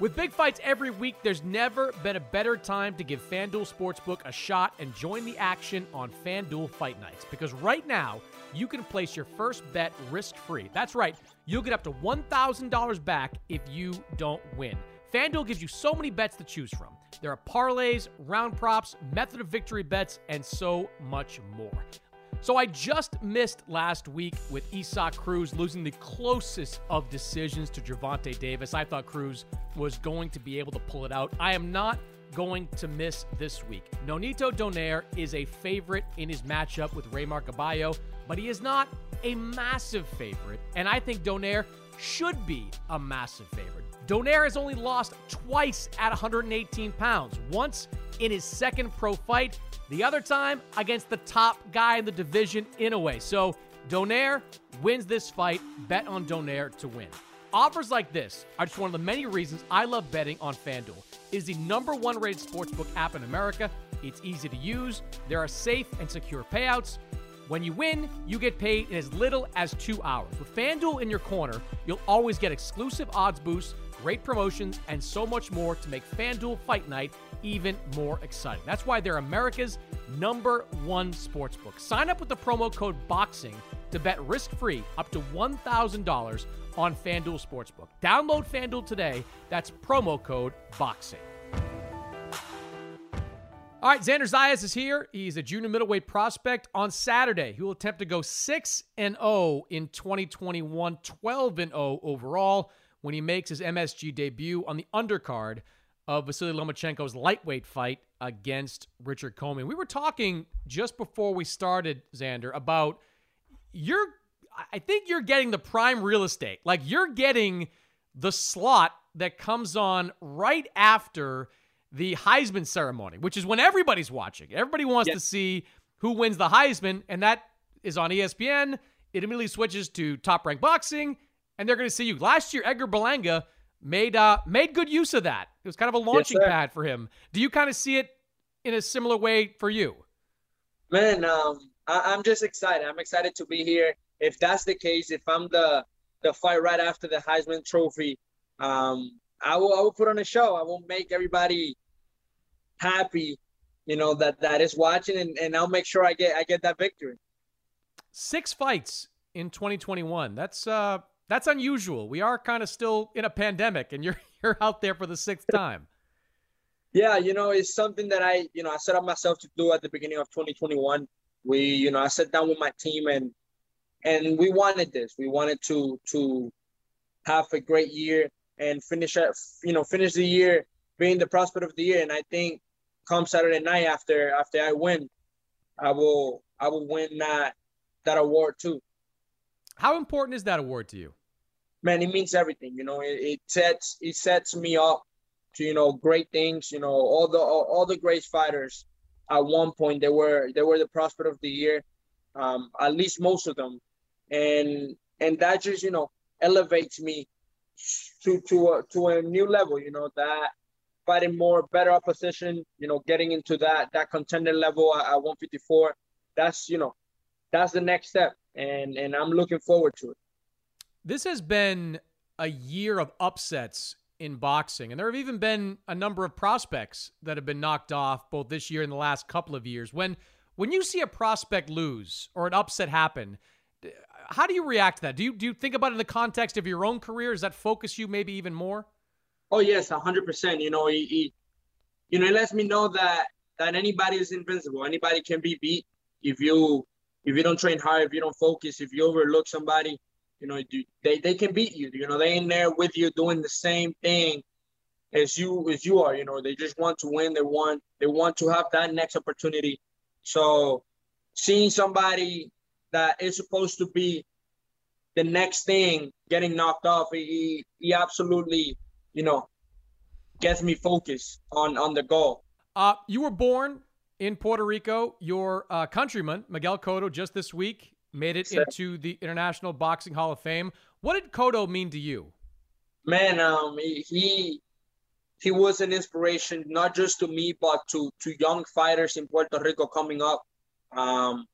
With big fights every week, there's never been a better time to give FanDuel Sportsbook a shot and join the action on FanDuel Fight Nights. Because right now, you can place your first bet risk free. That's right, you'll get up to $1,000 back if you don't win. FanDuel gives you so many bets to choose from. There are parlays, round props, method of victory bets, and so much more. So I just missed last week with Isaac Cruz losing the closest of decisions to Gervonta Davis. I thought Cruz was going to be able to pull it out. I am not going to miss this week. Nonito Donaire is a favorite in his matchup with Reymart Gaballo, but he is not a massive favorite, and I think Donaire should be a massive favorite. Donaire has only lost twice at 118 pounds. Once in his second pro fight, the other time against the top guy in the division in a way. So Donaire wins this fight. Bet on Donaire to win. Offers like this are just one of the many reasons I love betting on FanDuel. It is the number one rated sportsbook app in America. It's easy to use. There are safe and secure payouts. When you win, you get paid in as little as two hours. With FanDuel in your corner, you'll always get exclusive odds boosts, great promotions, and so much more to make FanDuel Fight Night even more exciting. That's why they're America's number one sportsbook. Sign up with the promo code BOXING to bet risk free up to $1,000 on FanDuel Sportsbook. Download FanDuel today. That's promo code BOXING. All right, Xander Zayas is here. He's a junior middleweight prospect. On Saturday, he will attempt to go 6 and 0 in 2021, 12 and 0 overall when he makes his MSG debut on the undercard of Vasily Lomachenko's lightweight fight against Richard Commey. We were talking just before we started, Xander, about you're I think you're getting the prime real estate. Like you're getting the slot that comes on right after the Heisman ceremony, which is when everybody's watching. Everybody wants to see who wins the Heisman, and that is on ESPN. It immediately switches to Top Rank Boxing, and they're going to see you. Last year, Edgar Berlanga made uh, made good use of that. It was kind of a launching yes, pad for him. Do you kind of see it in a similar way for you? Man, um, I- I'm just excited. I'm excited to be here. If that's the case, if I'm the the fight right after the Heisman Trophy, um, I will I will put on a show. I will make everybody happy, you know, that that is watching, and, and I'll make sure I get I get that victory. Six fights in 2021. That's uh that's unusual. We are kind of still in a pandemic, and you're you're out there for the sixth time. Yeah, you know, it's something that I, you know, I set up myself to do at the beginning of 2021. We, you know, I sat down with my team and and we wanted this. We wanted to to have a great year and finish at, you know, finish the year being the prospect of the year. And I think come Saturday night after after I win, I will I will win that that award too. How important is that award to you? Man, it means everything. You know, it, it sets it sets me up to you know great things. You know, all the all, all the great fighters at one point they were they were the prospect of the year, um, at least most of them, and and that just you know elevates me to to a to a new level. You know that fighting more better opposition. You know, getting into that that contender level at, at 154. That's you know that's the next step, and and I'm looking forward to it. This has been a year of upsets in boxing, and there have even been a number of prospects that have been knocked off both this year and the last couple of years. When when you see a prospect lose or an upset happen, how do you react to that? Do you do you think about it in the context of your own career? Does that focus you maybe even more? Oh yes, hundred percent. You know, he, he, you know, it lets me know that that anybody is invincible. Anybody can be beat if you if you don't train hard, if you don't focus, if you overlook somebody, you know, they, they can beat you. You know, they in there with you doing the same thing as you as you are. You know, they just want to win. They want they want to have that next opportunity. So seeing somebody that is supposed to be the next thing getting knocked off, he he absolutely, you know, gets me focused on on the goal. Uh, you were born in Puerto Rico. Your uh, countryman, Miguel Cotto, just this week made it into the International Boxing Hall of Fame. What did Cotto mean to you? Man, um, he he was an inspiration not just to me but to to young fighters in Puerto Rico coming up. Um,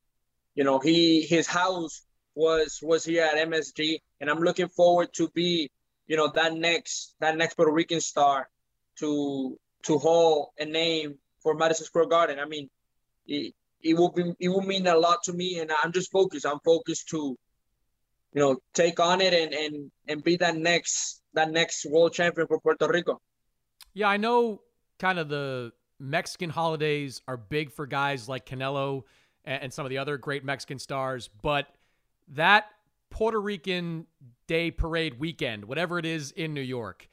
you know, he his house was was here at MSG, and I'm looking forward to be, you know, that next that next Puerto Rican star to to hold a name for Madison Square Garden. I mean, it, it will be it will mean a lot to me, and I'm just focused. I'm focused to, you know, take on it and and and be that next that next world champion for Puerto Rico. Yeah, I know. Kind of the Mexican holidays are big for guys like Canelo and, and some of the other great Mexican stars, but that Puerto Rican Day Parade weekend, whatever it is in New York,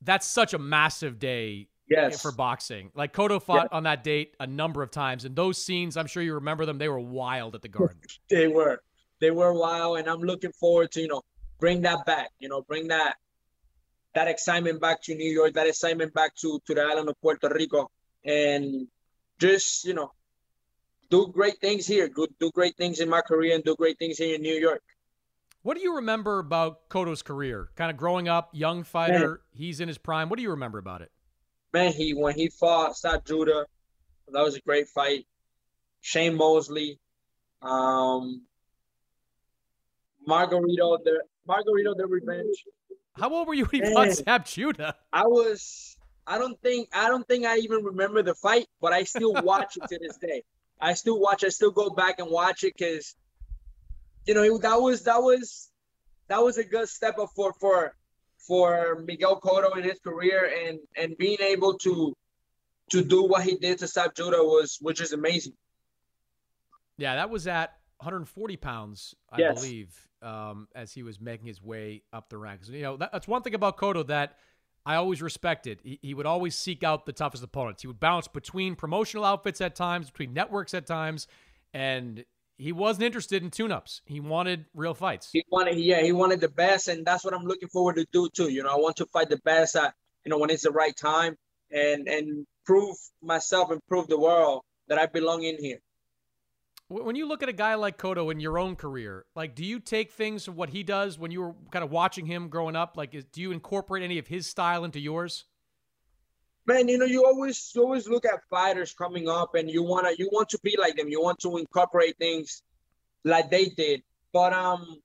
that's such a massive day yes. for boxing. Like Cotto fought on that date a number of times, and those scenes, I'm sure you remember them. They were wild at the Garden. they were, they were wild, and I'm looking forward to you know bring that back. You know, bring that that excitement back to New York, that excitement back to to the island of Puerto Rico, and just you know do great things here. Do great things in my career, and do great things here in New York. What do you remember about Cotto's career? Kind of growing up, young fighter, Man. he's in his prime. What do you remember about it? Man, he when he fought Zab Judah, that was a great fight. Shane Mosley, um, Margarito, the Margarito, the revenge. How old were you when he fought Zab Judah? I was. I don't think. I don't think I even remember the fight, but I still watch it to this day. I still watch. I still go back and watch it because, you know, that was that was that was a good step up for for for Miguel Cotto in his career and and being able to to do what he did to stop Judah was which is amazing. Yeah, that was at 140 pounds, I yes. believe, um, as he was making his way up the ranks. You know, that, that's one thing about Cotto that I always respected. He, he would always seek out the toughest opponents. He would bounce between promotional outfits at times, between networks at times, and he wasn't interested in tune-ups. He wanted real fights. He wanted, yeah, he wanted the best, and that's what I'm looking forward to do too. You know, I want to fight the best. At, you know, when it's the right time, and and prove myself and prove the world that I belong in here. When you look at a guy like Cotto in your own career, like, do you take things from what he does when you were kind of watching him growing up? Like, is, do you incorporate any of his style into yours? Man, you know, you always you always look at fighters coming up, and you wanna you want to be like them. You want to incorporate things like they did. But um,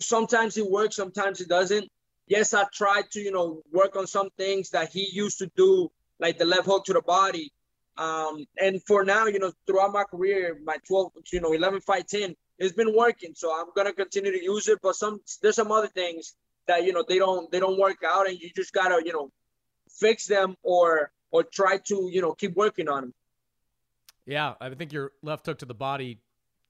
sometimes it works, sometimes it doesn't. Yes, I tried to you know work on some things that he used to do, like the left hook to the body um, and for now, you know, throughout my career, my 12, you know, 11 fights in, it's been working. So I'm gonna continue to use it. But some there's some other things that you know they don't they don't work out, and you just gotta you know fix them or or try to you know keep working on them. Yeah, I think your left hook to the body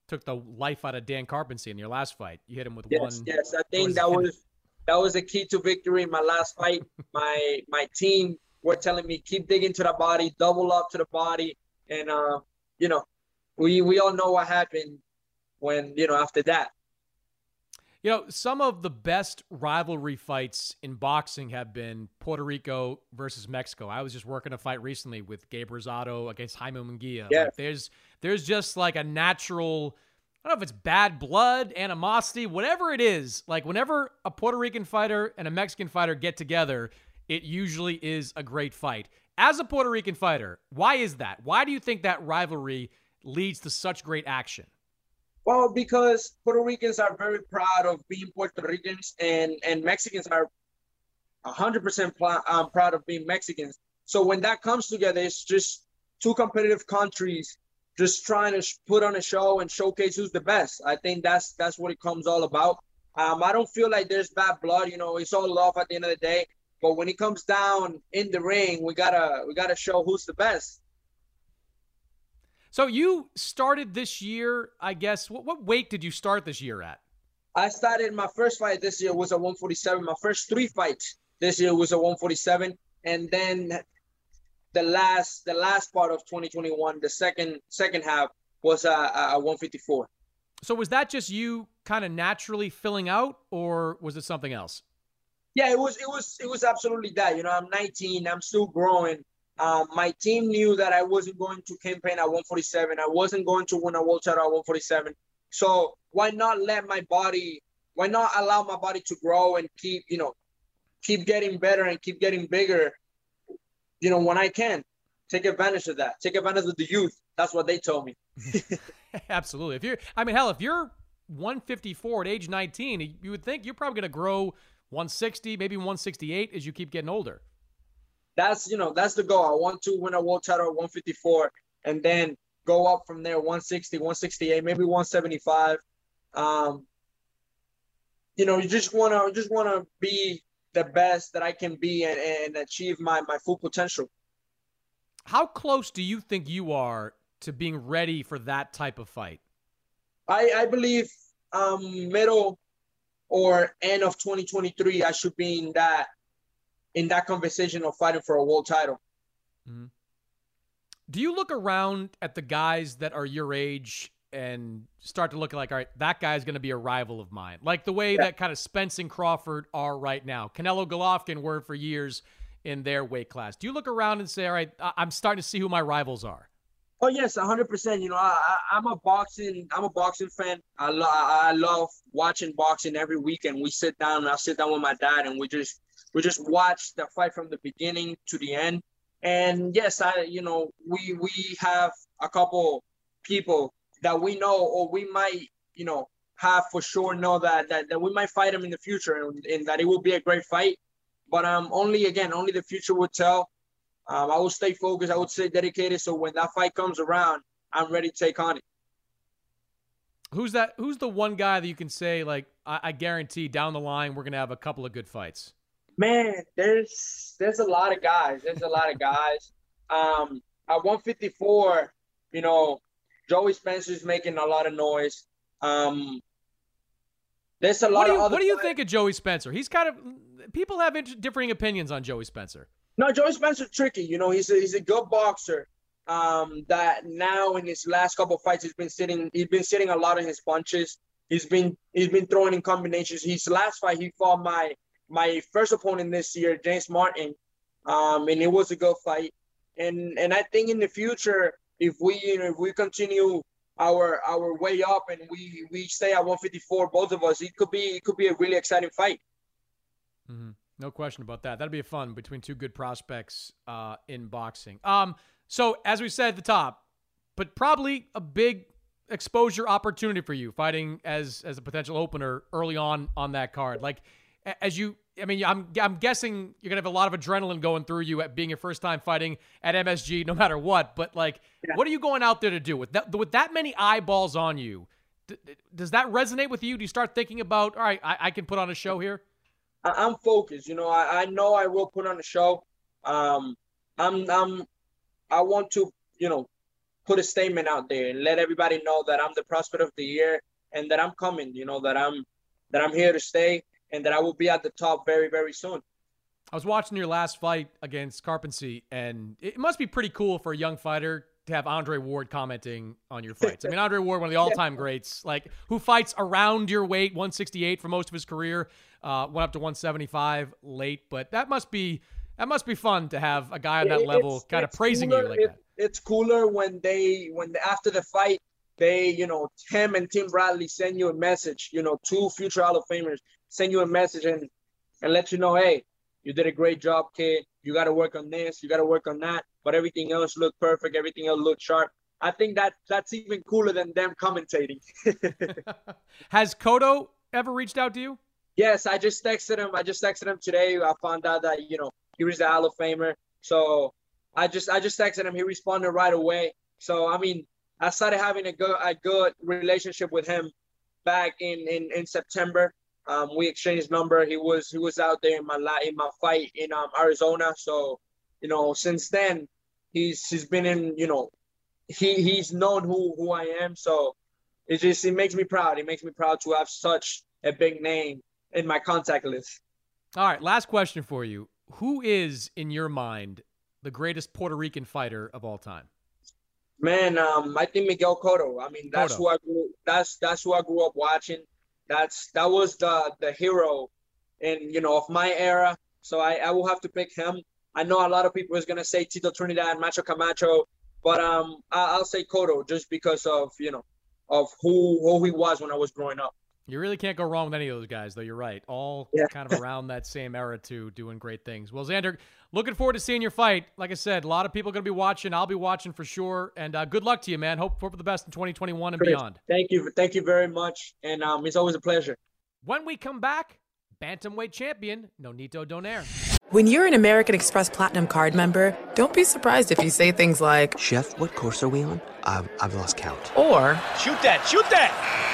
took the life out of Dan Karpency in your last fight. You hit him with yes, one. Yes, I think that was that was a key to victory in my last fight. my my team were telling me keep digging to the body, double up to the body, and uh, you know, we we all know what happened when you know after that. You know, some of the best rivalry fights in boxing have been Puerto Rico versus Mexico. I was just working a fight recently with Gabe Rosado against Jaime Munguia. Yeah. Like there's there's just like a natural I don't know if it's bad blood, animosity, whatever it is. Like whenever a Puerto Rican fighter and a Mexican fighter get together, it usually is a great fight. As a Puerto Rican fighter, why is that? Why do you think that rivalry leads to such great action? Well, because Puerto Ricans are very proud of being Puerto Ricans, and and Mexicans are 100% pl- um, proud of being Mexicans. So when that comes together, it's just two competitive countries just trying to put on a show and showcase who's the best. I think that's that's what it comes all about. Um, I don't feel like there's bad blood. You know, it's all love at the end of the day. But when it comes down in the ring, we gotta we gotta show who's the best. So you started this year, I guess. What, what weight did you start this year at? I started my first fight this year was a 147. My first three fights this year was a 147, and then the last the last part of 2021, the second second half was a, a 154. So was that just you kind of naturally filling out, or was it something else? Yeah, it was it was it was absolutely that. You know, I'm 19, I'm still growing. Um, my team knew that I wasn't going to campaign at 147. I wasn't going to win a world title at 147. So why not let my body? Why not allow my body to grow and keep you know, keep getting better and keep getting bigger? You know, when I can, take advantage of that. Take advantage of the youth. That's what they told me. Absolutely. If you're, I mean, hell, if you're 154 at age 19, you would think you're probably going to grow 160, maybe 168 as you keep getting older. That's you know that's the goal. I want to win a world title at 154 and then go up from there 160, 168, maybe 175. Um, you know, you just wanna just wanna be the best that I can be and, and achieve my my full potential. How close do you think you are to being ready for that type of fight? I I believe um middle or end of 2023, I should be in that in that conversation of fighting for a world title. Mm-hmm. Do you look around at the guys that are your age and start to look like, all right, that guy's going to be a rival of mine? Like the way yeah. that kind of Spence and Crawford are right now. Canelo Golovkin were for years in their weight class. Do you look around and say, all right, I'm starting to see who my rivals are? Oh yes, hundred percent. You know, I, I am a boxing I'm a boxing fan. I love I love watching boxing every weekend. We sit down. And I sit down with my dad, and we just we just watched the fight from the beginning to the end. And yes, I you know we we have a couple people that we know or we might you know have for sure know that that, that we might fight them in the future and, and that it will be a great fight. But um only again only the future will tell. Um, I will stay focused. I would stay dedicated. So when that fight comes around, I'm ready to take on it. Who's that? Who's the one guy that you can say like I, I guarantee down the line we're gonna have a couple of good fights? Man, there's there's a lot of guys. There's a lot of guys. Um, at 154, you know, Joey Spencer's making a lot of noise. Um, there's a lot what do you, of other What do you guys. think of Joey Spencer? He's kind of people have int- differing opinions on Joey Spencer. No, Joey Spencer tricky. You know, he's a, he's a good boxer. Um, that now in his last couple fights, he's been sitting. He's been sitting a lot of his punches. He's been he's been throwing in combinations. His last fight, he fought my my first opponent this year, James Martin, um, and it was a good fight. And and I think in the future, if we you know if we continue our our way up and we we stay at 154, both of us, it could be it could be a really exciting fight. Mm-hmm. No question about that. That'd be fun between two good prospects uh, in boxing. Um, so as we said at the top, but probably a big exposure opportunity for you fighting as as a potential opener early on on that card. Like as you, I mean, I'm I'm guessing you're gonna have a lot of adrenaline going through you at being your first time fighting at MSG, no matter what. But like, yeah. what are you going out there to do with that with that many eyeballs on you? D- does that resonate with you? Do you start thinking about, all right, I, I can put on a show here? I'm focused. You know, I, I know I will put on a show. Um, I'm I'm I want to you know put a statement out there and let everybody know that I'm the prospect of the year and that I'm coming. You know that I'm that I'm here to stay and that I will be at the top very very soon. I was watching your last fight against Karpency, and it must be pretty cool for a young fighter to have Andre Ward commenting on your fights. I mean, Andre Ward, one of the all-time greats, like who fights around your weight, 168 for most of his career, uh, went up to 175 late, but that must be that must be fun to have a guy on that level it's, kind of praising cooler, you like it, that. It's cooler when they when they, after the fight they you know Tim and Tim Bradley send you a message. You know, two future Hall of Famers send you a message and and let you know, hey, you did a great job, kid. You got to work on this. You got to work on that. But everything else looked perfect. Everything else looked sharp. I think that that's even cooler than them commentating. Has Cotto ever reached out to you? Yes, I just texted him. I just texted him today. I found out that you know he was the Hall of Famer. So I just I just texted him. He responded right away. So I mean, I started having a good a good relationship with him back in in, in September. Um, we exchanged number. He was he was out there in my in my fight in um, Arizona. So you know since then he's he's been in you know he he's known who who I am. So it just it makes me proud. It makes me proud to have such a big name in my contact list. All right, last question for you. Who is, in your mind, the greatest Puerto Rican fighter of all time? Man, um, I think Miguel Cotto. I mean, that's Cotto. who I grew. That's that's who I grew up watching. That's that was the the hero, in you know of my era. So I I will have to pick him. I know a lot of people is gonna say Tito Trinidad, Macho Camacho, but um, I, I'll say Cotto just because of you know of who who he was when I was growing up. You really can't go wrong with any of those guys, though. You're right. All Yeah. kind of around that same era, too, doing great things. Well, Xander, looking forward to seeing your fight. Like I said, a lot of people are going to be watching. I'll be watching for sure. And uh, good luck to you, man. Hope, hope for the best in 2021 and Chris, beyond. Thank you, thank you very much, and um, it's always a pleasure. When we come back, bantamweight champion Nonito Donaire. When you're an American Express Platinum card member, don't be surprised if you say things like, Chef, what course are we on? I've, I've lost count. or, Shoot that, shoot that!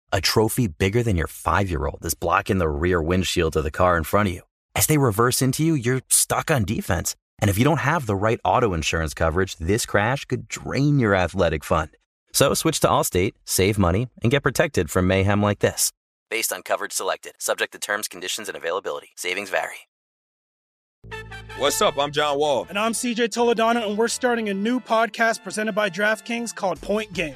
A trophy bigger than your five year old is blocking the rear windshield of the car in front of you. As they reverse into you, you're stuck on defense. And if you don't have the right auto insurance coverage, this crash could drain your athletic fund. So switch to Allstate, save money, and get protected from mayhem like this. Based on coverage selected, subject to terms, conditions, and availability. Savings vary. What's up? I'm John Wall. And I'm CJ Toledano, and we're starting a new podcast presented by DraftKings called Point Game.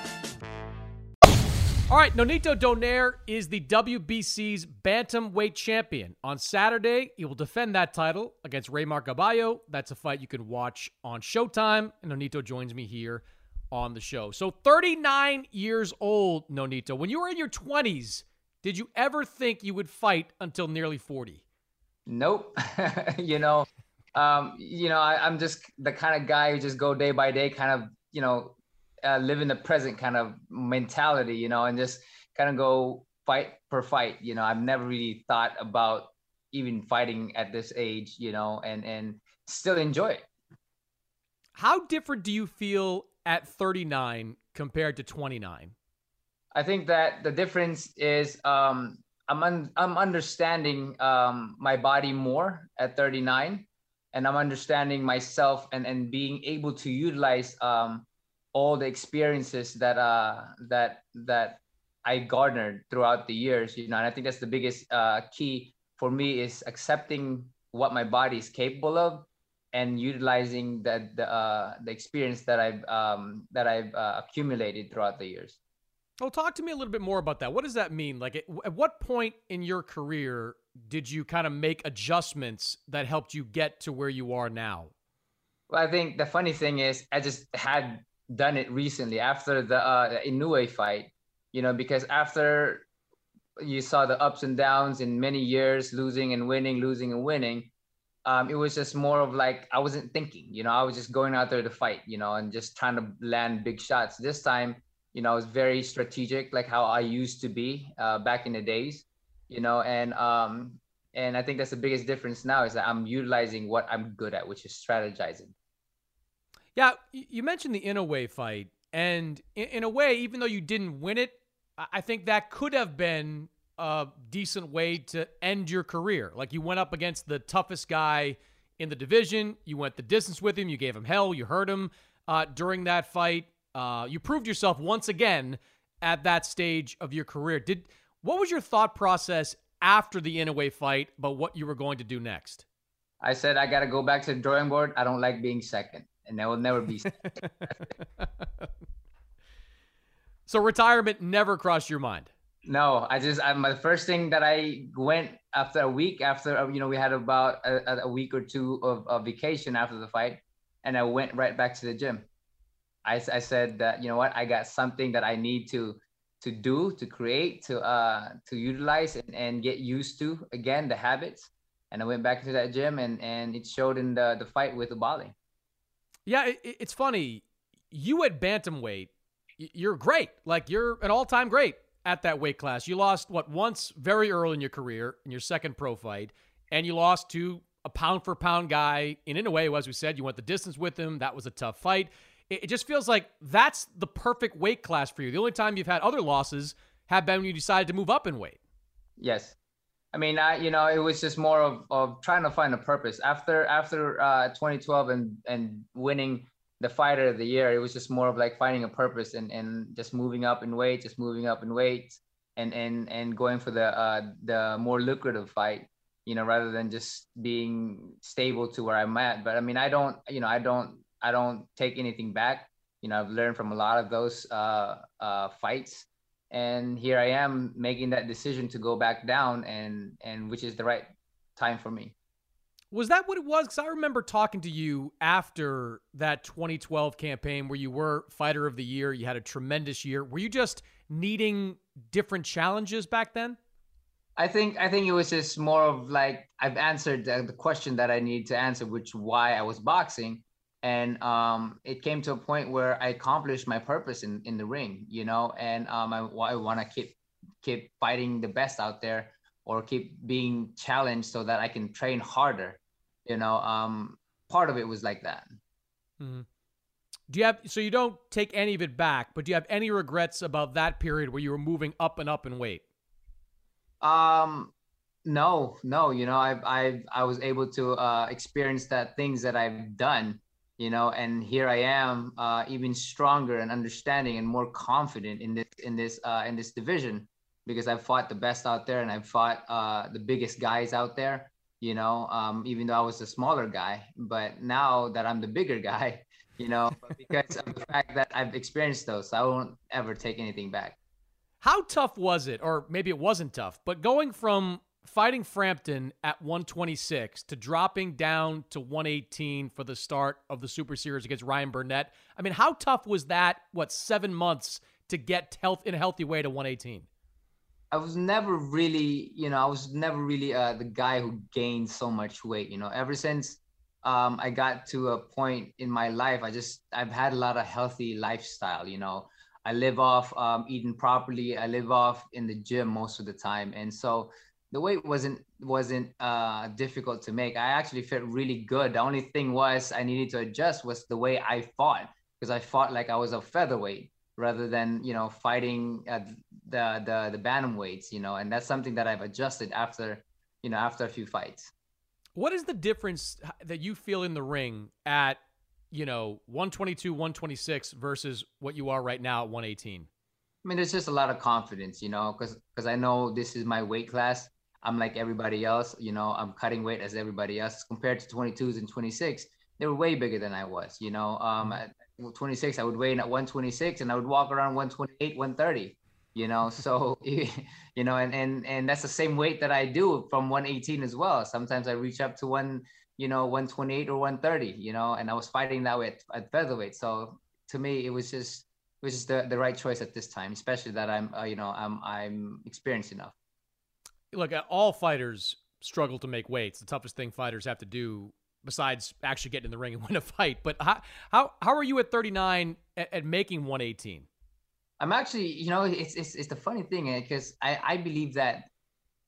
All right, Nonito Donaire is the WBC's bantamweight champion. On Saturday, he will defend that title against Reymart Gaballo. That's a fight you can watch on Showtime, and Nonito joins me here on the show. So, 39 years old, Nonito. When you were in your 20s, did you ever think you would fight until nearly 40? Nope. you know, um, you know, I, I'm just the kind of guy who just go day by day, kind of, you know, uh, live in the present kind of mentality, you know, and just kind of go fight per fight. You know, I've never really thought about even fighting at this age, you know, and and still enjoy it. How different do you feel at 39 compared to 29? I think that the difference is um, I'm un- I'm understanding um, my body more at 39, and I'm understanding myself and and being able to utilize um, all the experiences that uh that that I garnered throughout the years. You know, and I think that's the biggest uh, key for me is accepting what my body is capable of and utilizing that the uh, the experience that I've um, that I've uh, accumulated throughout the years. Well, talk to me a little bit more about that. What does that mean? Like, at, at what point in your career did you kind of make adjustments that helped you get to where you are now? Well, I think the funny thing is, I just had done it recently after the uh, Inoue fight. You know, because after you saw the ups and downs in many years, losing and winning, losing and winning. Um, it was just more of like I wasn't thinking, you know, I was just going out there to fight, you know, and just trying to land big shots. This time, you know, I was very strategic, like how I used to be uh, back in the days, you know, and um, and I think that's the biggest difference now is that I'm utilizing what I'm good at, which is strategizing. Yeah, you mentioned the Inoue fight, and in a way, even though you didn't win it, I think that could have been a decent way to end your career. Like you went up against the toughest guy in the division, you went the distance with him, you gave him hell, you hurt him uh, during that fight. Uh, you proved yourself once again at that stage of your career. Did what was your thought process after the Inoue fight about what you were going to do next? I said I got to go back to the drawing board. I don't like being second, and that will never be. so retirement never crossed your mind. No, I just I, my first thing that I went after a week after you know we had about a, a week or two of, of vacation after the fight, and I went right back to the gym. I, I said that you know what I got something that I need to to do to create to uh to utilize and, and get used to again the habits and I went back to that gym and and it showed in the the fight with Oubaali. Yeah, it, it's funny. You at bantamweight, you're great. Like you're an all-time great at that weight class. You lost what once very early in your career in your second pro fight, and you lost to a pound for pound guy. And in a way, as we said, you went the distance with him. That was a tough fight. It, it just feels like that's the perfect weight class for you. The only time you've had other losses have been when you decided to move up in weight. Yes. I mean, I, you know, it was just more of, of trying to find a purpose after after uh, 2012 and and winning the fighter of the year. It was just more of like finding a purpose and and just moving up in weight, just moving up in weight, and and and going for the uh, the more lucrative fight. You know, rather than just being stable to where I'm at. But I mean, I don't, you know, I don't I don't take anything back. You know, I've learned from a lot of those uh, uh, fights and here I am making that decision to go back down, and and which is the right time for me. Was that what it was? Because I remember talking to you after that 2012 campaign where you were fighter of the year. You had a tremendous year. Were you just needing different challenges back then? I think I think it was just more of like I've answered the, question that I needed to answer, which why I was boxing, and um, it came to a point where I accomplished my purpose in, in the ring, you know, and um, I, I want to keep keep fighting the best out there or keep being challenged so that I can train harder, you know. Um, part of it was like that. Mm-hmm. Do you have so you don't take any of it back, but do you have any regrets about that period where you were moving up and up in weight? Um, no, no. You know, I I I was able to uh, experience that things that I've done. You know, and here I am, uh, even stronger and understanding and more confident in this in this uh, in this division because I've fought the best out there and I've fought uh, the biggest guys out there. You know, um, even though I was a smaller guy, but now that I'm the bigger guy, you know, because of the fact that I've experienced those, I won't ever take anything back. How tough was it, or maybe it wasn't tough, but going from fighting Frampton at 126 to dropping down to 118 for the start of the Super Series against Ryan Burnett? I mean, how tough was that? What seven months to get health in a healthy way to 118? I was never really, you know, I was never really uh, the guy who gained so much weight. You know, ever since um, I got to a point in my life, I just I've had a lot of healthy lifestyle. You know, I live off um, eating properly. I live off in the gym most of the time, and so the weight wasn't wasn't uh, difficult to make. I actually felt really good. The only thing was I needed to adjust was the way I fought because I fought like I was a featherweight rather than you know fighting at the the the bantam weights you know and that's something that i've adjusted after you know after a few fights what is the difference that you feel in the ring at you know 122 126 versus what you are right now at 118 i mean there's just a lot of confidence you know because because i know this is my weight class i'm like everybody else you know i'm cutting weight as everybody else. Compared to 22s and 26 they were way bigger than i was you know um at 26 i would weigh in at 126 and i would walk around 128 130 you know so you know and and and that's the same weight that i do from 118 as well. Sometimes i reach up to one you know 128 or 130 you know and i was fighting that way at, at featherweight. So to me it was just it was just the, the right choice at this time especially that i'm uh, you know i'm i'm experienced enough look all fighters struggle to make weights the toughest thing fighters have to do besides actually getting in the ring and win a fight but how how, how are you at 39 at, at making 118 I'm actually, you know, it's it's it's the funny thing because eh, I I believe that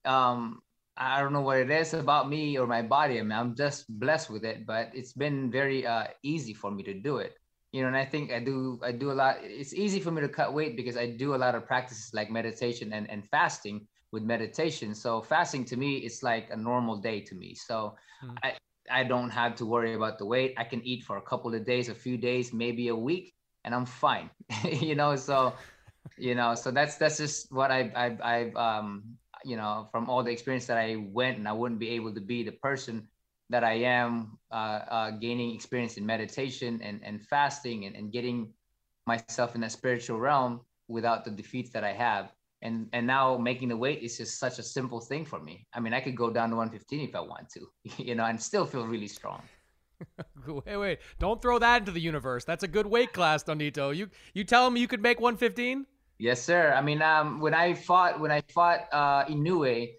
um I don't know what it is about me or my body. I mean, I'm just blessed with it, but it's been very uh, easy for me to do it. You know, and I think I do I do a lot. It's easy for me to cut weight because I do a lot of practices like meditation and, and fasting with meditation. So fasting to me is like a normal day to me. So hmm. I I don't have to worry about the weight. I can eat for a couple of days, a few days, maybe a week, and I'm fine. you know, so you know, so that's that's just what I I I've um you know from all the experience that I went and I wouldn't be able to be the person that I am uh, uh, gaining experience in meditation and, and fasting and, and getting myself in that spiritual realm without the defeats that I have. And and now making the weight is just such a simple thing for me. I mean, I could go down to 115 if I want to, you know, and still feel really strong. wait, wait! Don't throw that into the universe. That's a good weight class, Nonito. You you tell me you could make 115? Yes, sir. I mean, um, when I fought when I fought uh, Inoue,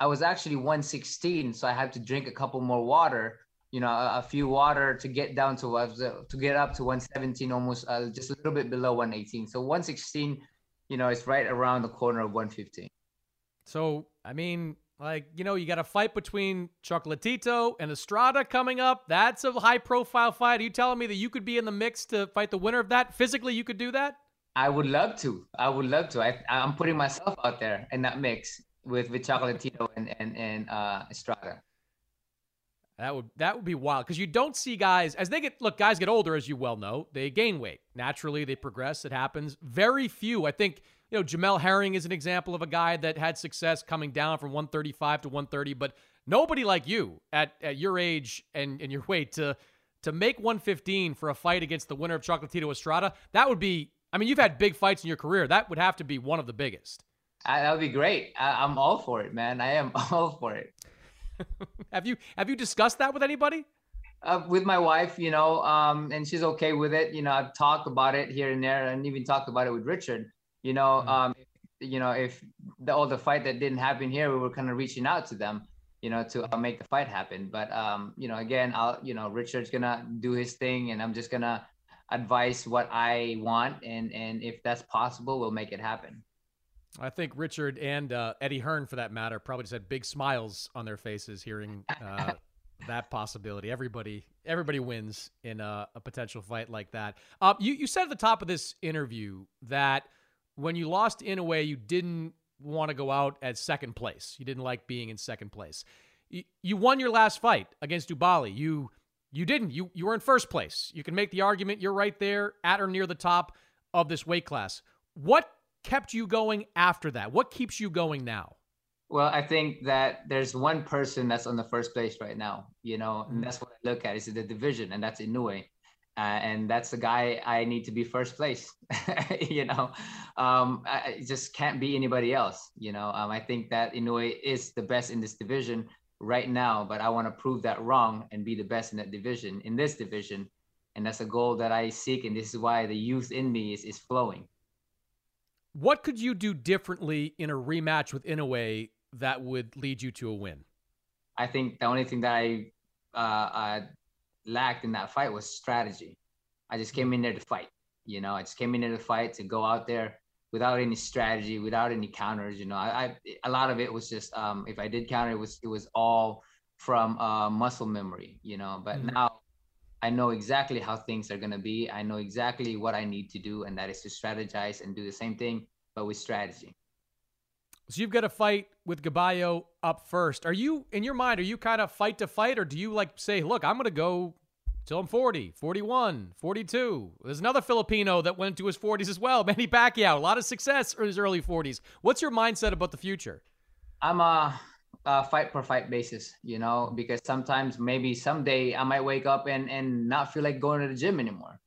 I was actually 116, so I had to drink a couple more water. You know, a, a few water to get down to uh, to get up to 117, almost uh, just a little bit below 118. So 116, you know, it's right around the corner of 115. So I mean, like, you know, you got a fight between Chocolatito and Estrada coming up. That's a high profile fight. Are you telling me that you could be in the mix to fight the winner of that? Physically, you could do that? I would love to. I would love to. I, I'm putting myself out there in that mix with, with Chocolatito and, and, and uh, Estrada. That would that would be wild because you don't see guys as they get look guys get older as you well know they gain weight naturally they progress it happens very few I think you know, Jamel Herring is an example of a guy that had success coming down from 135 to 130, but nobody like you at, at your age and, and your weight to to make 115 for a fight against the winner of Chocolatito Estrada, that would be I mean, you've had big fights in your career. That would have to be one of the biggest. Uh, that would be great. I, I'm all for it, man. I am all for it. have you have you discussed that with anybody? Uh, with my wife, you know, um, and she's okay with it. You know, I've talked about it here and there, and even talked about it with Richard you know, mm-hmm. um, you know, if the, all the fight that didn't happen here, we were kind of reaching out to them, you know, to uh, make the fight happen. But um, you know, again, I'll, you know, Richard's gonna do his thing, and I'm just gonna advise what I want, and and if that's possible, we'll make it happen. I think Richard and uh, Eddie Hearn, for that matter, probably just had big smiles on their faces hearing uh, that possibility. Everybody, everybody wins in a, a potential fight like that. Uh, you you said at the top of this interview that when you lost in a way, you didn't want to go out at second place. You didn't like being in second place. You, you won your last fight against Oubaali. You you didn't. You you were in first place. You can make the argument you're right there at or near the top of this weight class. What kept you going after that? What keeps you going now? Well, I think that there's one person that's on the first place right now, you know, and mm-hmm. that's what I look at is the division, and that's Inoue. Uh, and that's the guy I need to be first place. you know, um, I just can't be anybody else. You know, um, I think that Inoue is the best in this division right now, but I want to prove that wrong and be the best in that division, in this division. And that's a goal that I seek. And this is why the youth in me is, is flowing. What could you do differently in a rematch with Inoue that would lead you to a win? I think the only thing that I uh, uh, lacked in that fight was strategy. I just came in there to fight. You know, I just came in there to fight to go out there without any strategy, without any counters. You know, I, I a lot of it was just um, if I did counter, it was it was all from uh, muscle memory. You know, but mm-hmm. now I know exactly how things are gonna be. I know exactly what I need to do, and that is to strategize and do the same thing, but with strategy. So you've got to fight with Gaballo up first. Are you in your mind? Are you kind of fight to fight, or do you like say, "Look, I'm going to go till I'm 40, 41, 42"? There's another Filipino that went to his 40s as well, Manny Pacquiao. A lot of success in his early 40s. What's your mindset about the future? I'm a, a fight per fight basis, you know, because sometimes maybe someday I might wake up and and not feel like going to the gym anymore,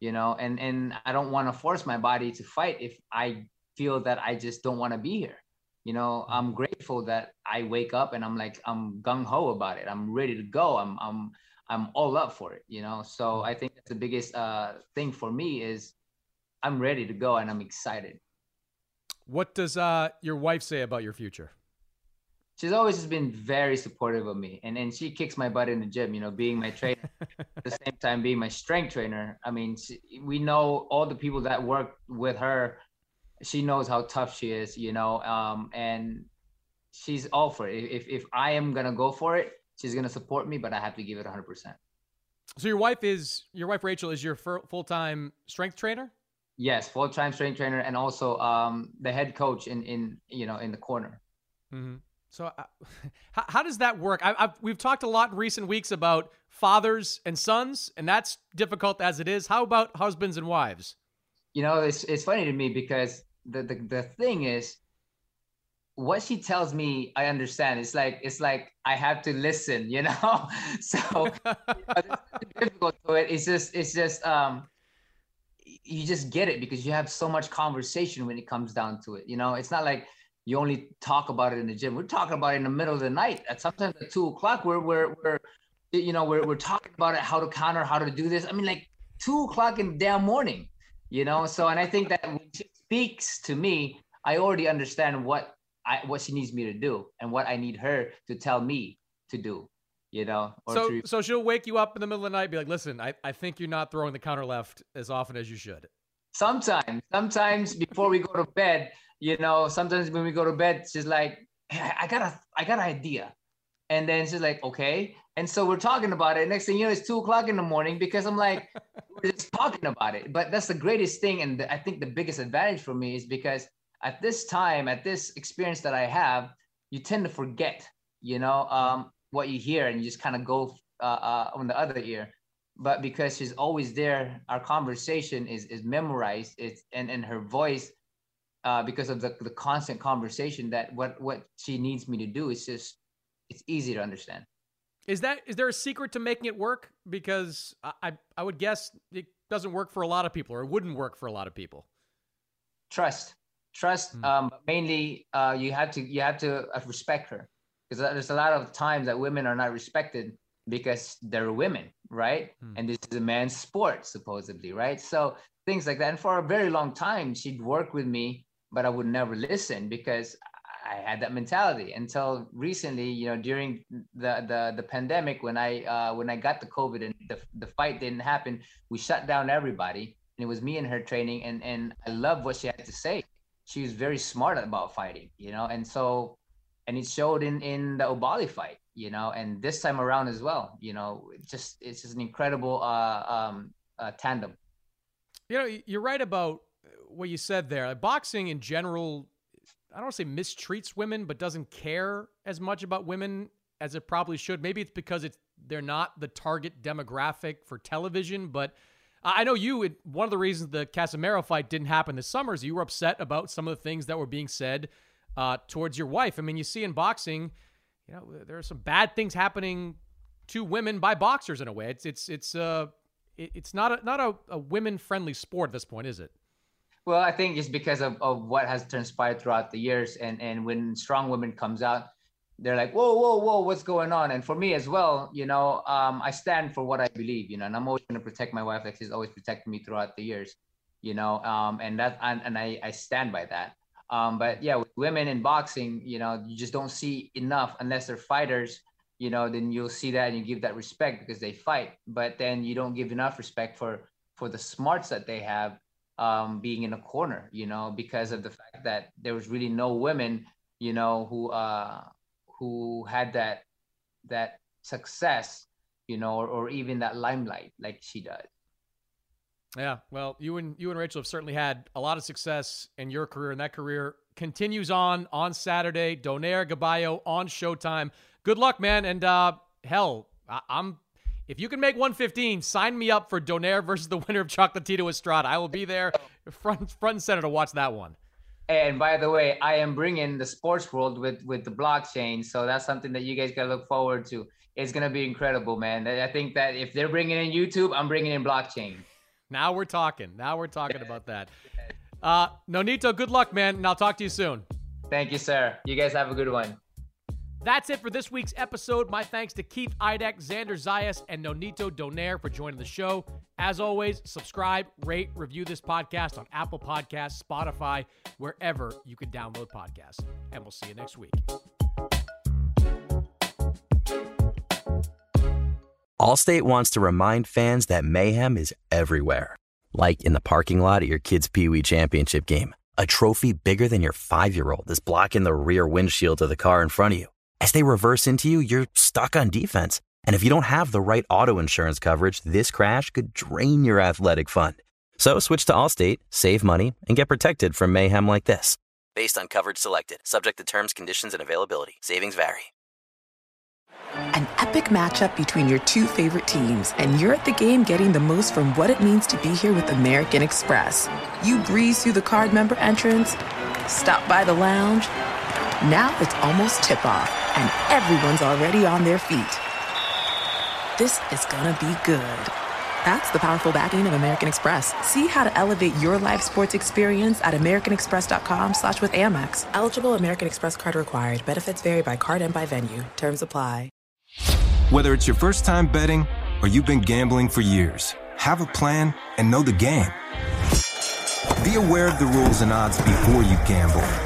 you know, and and I don't want to force my body to fight if I feel that I just don't want to be here. You know i'm grateful that i wake up and i'm like i'm gung-ho about it. I'm ready to go. I'm i'm i'm all up for it you know. So i think that's the biggest uh, thing for me is i'm ready to go and i'm excited. What does uh, your wife say about your future she's always just been very supportive of me and and she kicks my butt in the gym you know being my trainer at the same time being my strength trainer i mean she, we know all the people that work with her she knows how tough she is, you know, um, and she's all for it. If if I am gonna go for it, she's gonna support me, but I have to give it 100. percent So your wife is your wife Rachel is your full time strength trainer. Yes, full time strength trainer, and also um, the head coach in in you know in the corner. Mm-hmm. So uh, how, how does that work? I, I've, we've talked a lot in recent weeks about fathers and sons, and that's difficult as it is. How about husbands and wives? You know, it's it's funny to me because the, the the thing is what she tells me i understand it's like it's like i have to listen you know so you know, difficult to it it's just it's just um you just get it because you have so much conversation when it comes down to it you know it's not like you only talk about it in the gym. We're talking about it in the middle of the night at sometimes at two o'clock. We're we're, we're you know we're, we're talking about it how to counter how to do this. I mean like two o'clock in the damn morning you know? So and i think that when she speaks to me i already understand what i what she needs me to do and what i need her to tell me to do you know so to... so she'll wake you up in the middle of the night be like listen i, I think you're not throwing the counter left as often as you should. Sometimes sometimes before we go to bed you know sometimes when we go to bed she's like hey, i got a i got an idea and then she's like okay and so we're talking about it. Next thing you know, it's two o'clock in the morning because I'm like, we're just talking about it. But that's the greatest thing. And I think the biggest advantage for me is because at this time, at this experience that I have, you tend to forget, you know, um, what you hear and you just kind of go uh, uh, on the other ear. But because she's always there, our conversation is, is memorized. It's and, and her voice, uh, because of the, the constant conversation that what, what she needs me to do is just, it's easy to understand. Is that is there a secret to making it work? Because I I would guess it doesn't work for a lot of people, or it wouldn't work for a lot of people. Trust, trust. Mm. Um, mainly, uh, you have to you have to uh, respect her because there's a lot of times that women are not respected because they're women, right? Mm. And this is a man's sport, supposedly, right? So things like that. And for a very long time, she'd work with me, but I would never listen because I had that mentality until recently, you know, during the the, the pandemic when I uh, when I got the COVID and the, the fight didn't happen, we shut down everybody. And it was me and her training and and I love what she had to say. She was very smart about fighting, you know, and so and it showed in in the Oubaali fight, you know, and this time around as well, you know, just it's just an incredible uh, um, uh, tandem. You know, you're right about what you said there. Boxing in general, I don't say mistreats women, but doesn't care as much about women as it probably should. Maybe it's because it's they're not the target demographic for television, but I know you. One of the reasons the Casimero fight didn't happen this summer is you were upset about some of the things that were being said uh, towards your wife. I mean, you see in boxing, you know, there are some bad things happening to women by boxers in a way. It's it's it's uh it's not a not a, a women friendly sport at this point, is it? Well, I think it's because of, of what has transpired throughout the years, and and when strong women comes out, they're like, whoa, whoa, whoa, what's going on? And for me as well, you know, um, I stand for what I believe, you know, and I'm always going to protect my wife, like she's always protected me throughout the years, you know, um, and that, and, and I, I stand by that. Um, but yeah, with women in boxing, you know, you just don't see enough unless they're fighters, you know, then you'll see that and you give that respect because they fight. But then you don't give enough respect for for the smarts that they have um, being in a corner, you know, because of the fact that there was really no women, you know, who uh, who had that that success, you know, or, or even that limelight like she does. Yeah, well, you and you and Rachel have certainly had a lot of success in your career, and that career continues on on Saturday. Donaire Gaballo on Showtime. Good luck, man, and uh, hell, I- am if you can make 115, sign me up for Donaire versus the winner of Chocolatito Estrada. I will be there front front and center to watch that one. And by the way, I am bringing the sports world with with the blockchain, so that's something that you guys gotta look forward to. It's gonna be incredible, man. I think that if they're bringing in YouTube, I'm bringing in blockchain. Now we're talking. Now we're talking about that. Uh, Nonito, good luck, man, and I'll talk to you soon. Thank you, sir. You guys have a good one. That's it for this week's episode. My thanks to Keith Idec, Xander Zayas, and Nonito Donaire for joining the show. As always, subscribe, rate, review this podcast on Apple Podcasts, Spotify, wherever you can download podcasts. And we'll see you next week. Allstate wants to remind fans that mayhem is everywhere, like in the parking lot at your kid's Pee Wee Championship game. A trophy bigger than your five year old is blocking the rear windshield of the car in front of you. As they reverse into you, you're stuck on defense. And if you don't have the right auto insurance coverage, this crash could drain your athletic fund. So switch to Allstate, save money, and get protected from mayhem like this. Based on coverage selected, subject to terms, conditions, and availability. Savings vary. An epic matchup between your two favorite teams, and you're at the game getting the most from what it means to be here with American Express. You breeze through the card member entrance, stop by the lounge. Now it's almost tip off, and everyone's already on their feet. This is gonna be good. That's the powerful backing of American Express. See how to elevate your live sports experience at americanexpress.com slash with Amex. Eligible American Express card required. Benefits vary by card and by venue. Terms apply. Whether it's your first time betting or you've been gambling for years, have a plan and know the game. Be aware of the rules and odds before you gamble.